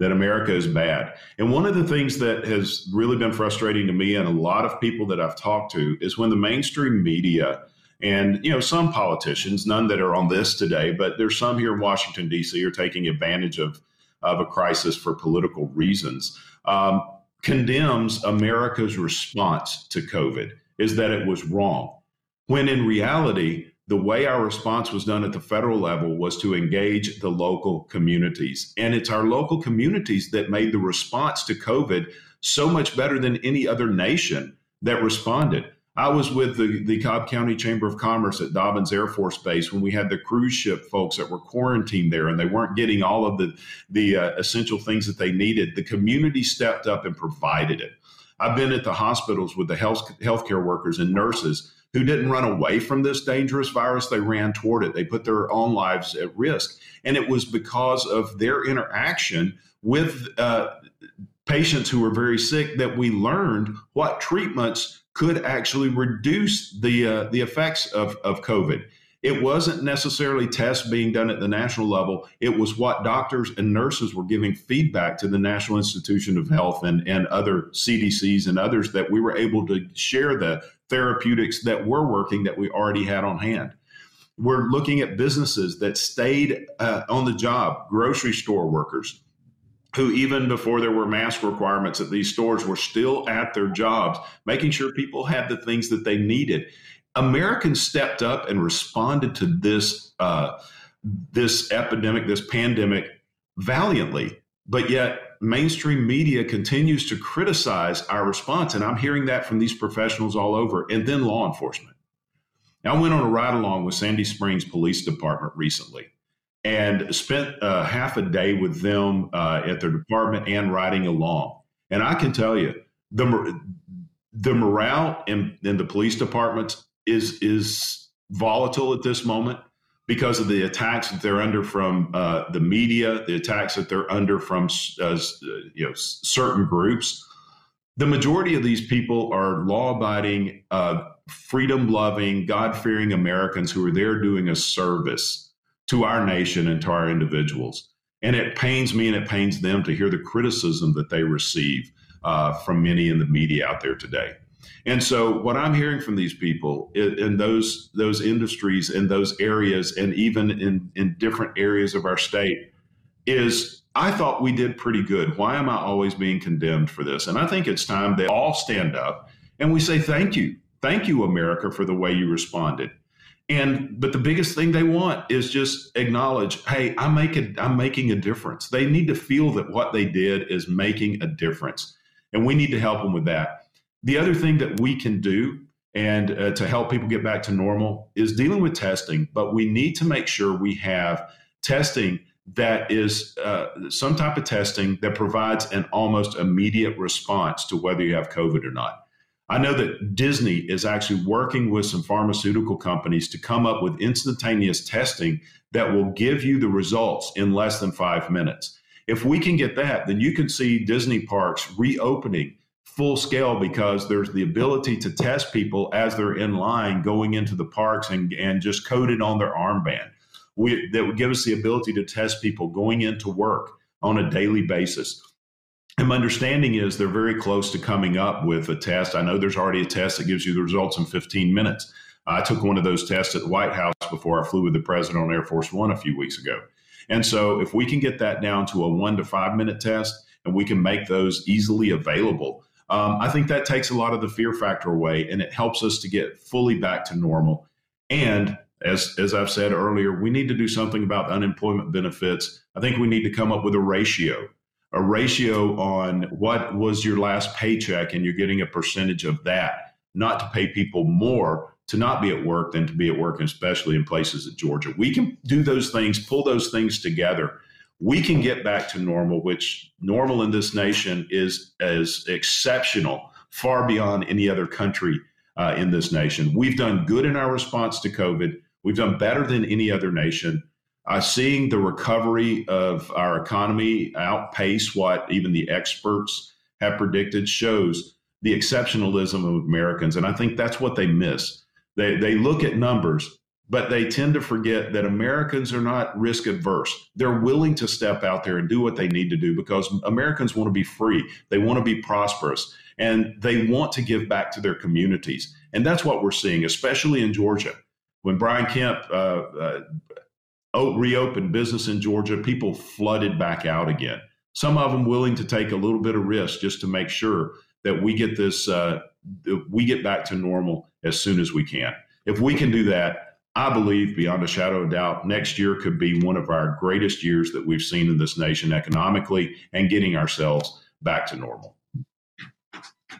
that America is bad. And one of the things that has really been frustrating to me and a lot of people that I've talked to is when the mainstream media and you know some politicians, none that are on this today, but there's some here in Washington D.C. are taking advantage of of a crisis for political reasons. Um, condemns America's response to COVID is that it was wrong, when in reality the way our response was done at the federal level was to engage the local communities. And it's our local communities that made the response to COVID so much better than any other nation that responded. I was with the, the Cobb County Chamber of Commerce at Dobbins Air Force Base when we had the cruise ship folks that were quarantined there and they weren't getting all of the, the uh, essential things that they needed. The community stepped up and provided it. I've been at the hospitals with the health healthcare workers and nurses who didn't run away from this dangerous virus. They ran toward it. They put their own lives at risk. And it was because of their interaction with uh, patients who were very sick that we learned what treatments could actually reduce the, uh, the effects of, of COVID. It wasn't necessarily tests being done at the national level. It was what doctors and nurses were giving feedback to the National Institution of Health and, and other CDCs and others that we were able to share the therapeutics that were working that we already had on hand. We're looking at businesses that stayed uh, on the job, grocery store workers, who even before there were mask requirements at these stores were still at their jobs, making sure people had the things that they needed. Americans stepped up and responded to this uh, this epidemic, this pandemic, valiantly. But yet, mainstream media continues to criticize our response, and I'm hearing that from these professionals all over, and then law enforcement. I went on a ride along with Sandy Springs Police Department recently, and spent uh, half a day with them uh, at their department and riding along. And I can tell you, the the morale in, in the police departments is is volatile at this moment because of the attacks that they're under from uh, the media, the attacks that they're under from uh, you know certain groups. The majority of these people are law-abiding, uh, freedom-loving, God-fearing Americans who are there doing a service to our nation and to our individuals. And it pains me and it pains them to hear the criticism that they receive uh, from many in the media out there today. And so, what I'm hearing from these people in those those industries, in those areas, and even in in different areas of our state, is I thought we did pretty good. Why am I always being condemned for this? And I think it's time they all stand up and we say thank you, thank you, America, for the way you responded. And but the biggest thing they want is just acknowledge, hey, I'm making I'm making a difference. They need to feel that what they did is making a difference, and we need to help them with that. The other thing that we can do and uh, to help people get back to normal is dealing with testing, but we need to make sure we have testing that is uh, some type of testing that provides an almost immediate response to whether you have COVID or not. I know that Disney is actually working with some pharmaceutical companies to come up with instantaneous testing that will give you the results in less than five minutes. If we can get that, then you can see Disney parks reopening full scale because there's the ability to test people as they're in line going into the parks and, and just coded on their armband. We, that would give us the ability to test people going into work on a daily basis. And my understanding is they're very close to coming up with a test. I know there's already a test that gives you the results in 15 minutes. I took one of those tests at the White House before I flew with the president on Air Force One a few weeks ago. And so, if we can get that down to a one to five minute test and we can make those easily available, um, I think that takes a lot of the fear factor away and it helps us to get fully back to normal. And as, as I've said earlier, we need to do something about unemployment benefits. I think we need to come up with a ratio, a ratio on what was your last paycheck, and you're getting a percentage of that, not to pay people more to not be at work than to be at work, especially in places at Georgia. We can do those things, pull those things together we can get back to normal, which normal in this nation is as exceptional, far beyond any other country uh, in this nation. We've done good in our response to COVID. We've done better than any other nation. Uh, seeing the recovery of our economy outpace what even the experts have predicted shows the exceptionalism of Americans. And I think that's what they miss. They, they look at numbers, but they tend to forget that Americans are not risk adverse. They're willing to step out there and do what they need to do because Americans want to be free. They want to be prosperous and they want to give back to their communities. And that's what we're seeing, especially in Georgia. When Brian Kemp uh, uh, reopened business in Georgia, people flooded back out again. Some of them willing to take a little bit of risk just to make sure that we get this, uh, we get back to normal as soon as we can. If we can do that, I believe beyond a shadow of doubt, next year could be one of our greatest years that we've seen in this nation economically and getting ourselves back to normal.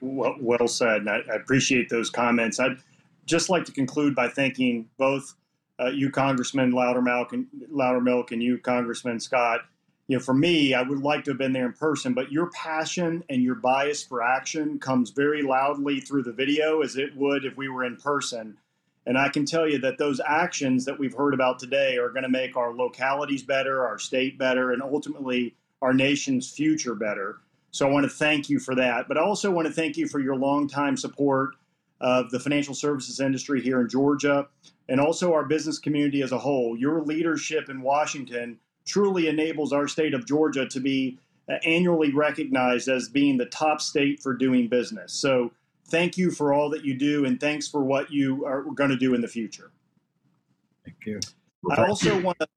Well, well said. I, appreciate those comments. I'd just like to conclude by thanking both uh, you, Congressman Loudermilk, and Loudermilk, and you, Congressman Scott. You know, for me, I would like to have been there in person, but your passion and your bias for action comes very loudly through the video as it would if we were in person. And I can tell you that those actions that we've heard about today are going to make our localities better, our state better, and ultimately our nation's future better. So I want to thank you for that. But I also want to thank you for your longtime support of the financial services industry here in Georgia and also our business community as a whole. Your leadership in Washington truly enables our state of Georgia to be uh, annually recognized as being the top state for doing business. So thank you for all that you do and thanks for what you are going to do in the future. Thank you. I also want to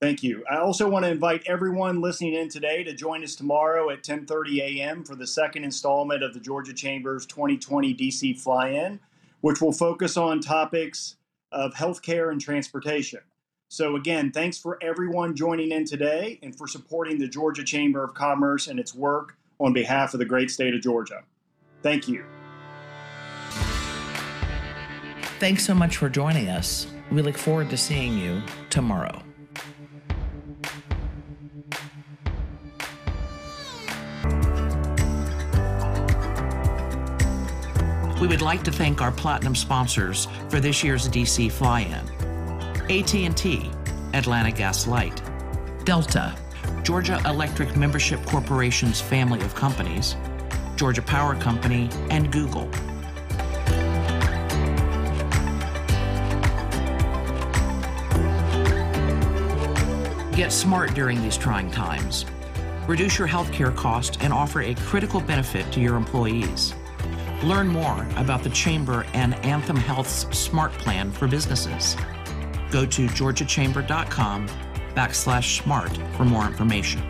Thank you. I also want to invite everyone listening in today to join us tomorrow at 10:30 a.m. for the second installment of the Georgia Chamber's 2020 DC Fly-In, which will focus on topics of healthcare and transportation. So again, thanks for everyone joining in today and for supporting the Georgia Chamber of Commerce and its work on behalf of the great state of Georgia. Thank you. Thanks so much for joining us. We look forward to seeing you tomorrow. We would like to thank our platinum sponsors for this year's DC fly-in. AT&T, Atlanta Gas Light, Delta, Georgia Electric Membership Corporation's family of companies, Georgia Power Company, and Google. Get smart during these trying times. Reduce your healthcare cost and offer a critical benefit to your employees. Learn more about the Chamber and Anthem Health's Smart Plan for businesses. Go to georgiachamber.com backslash smart for more information.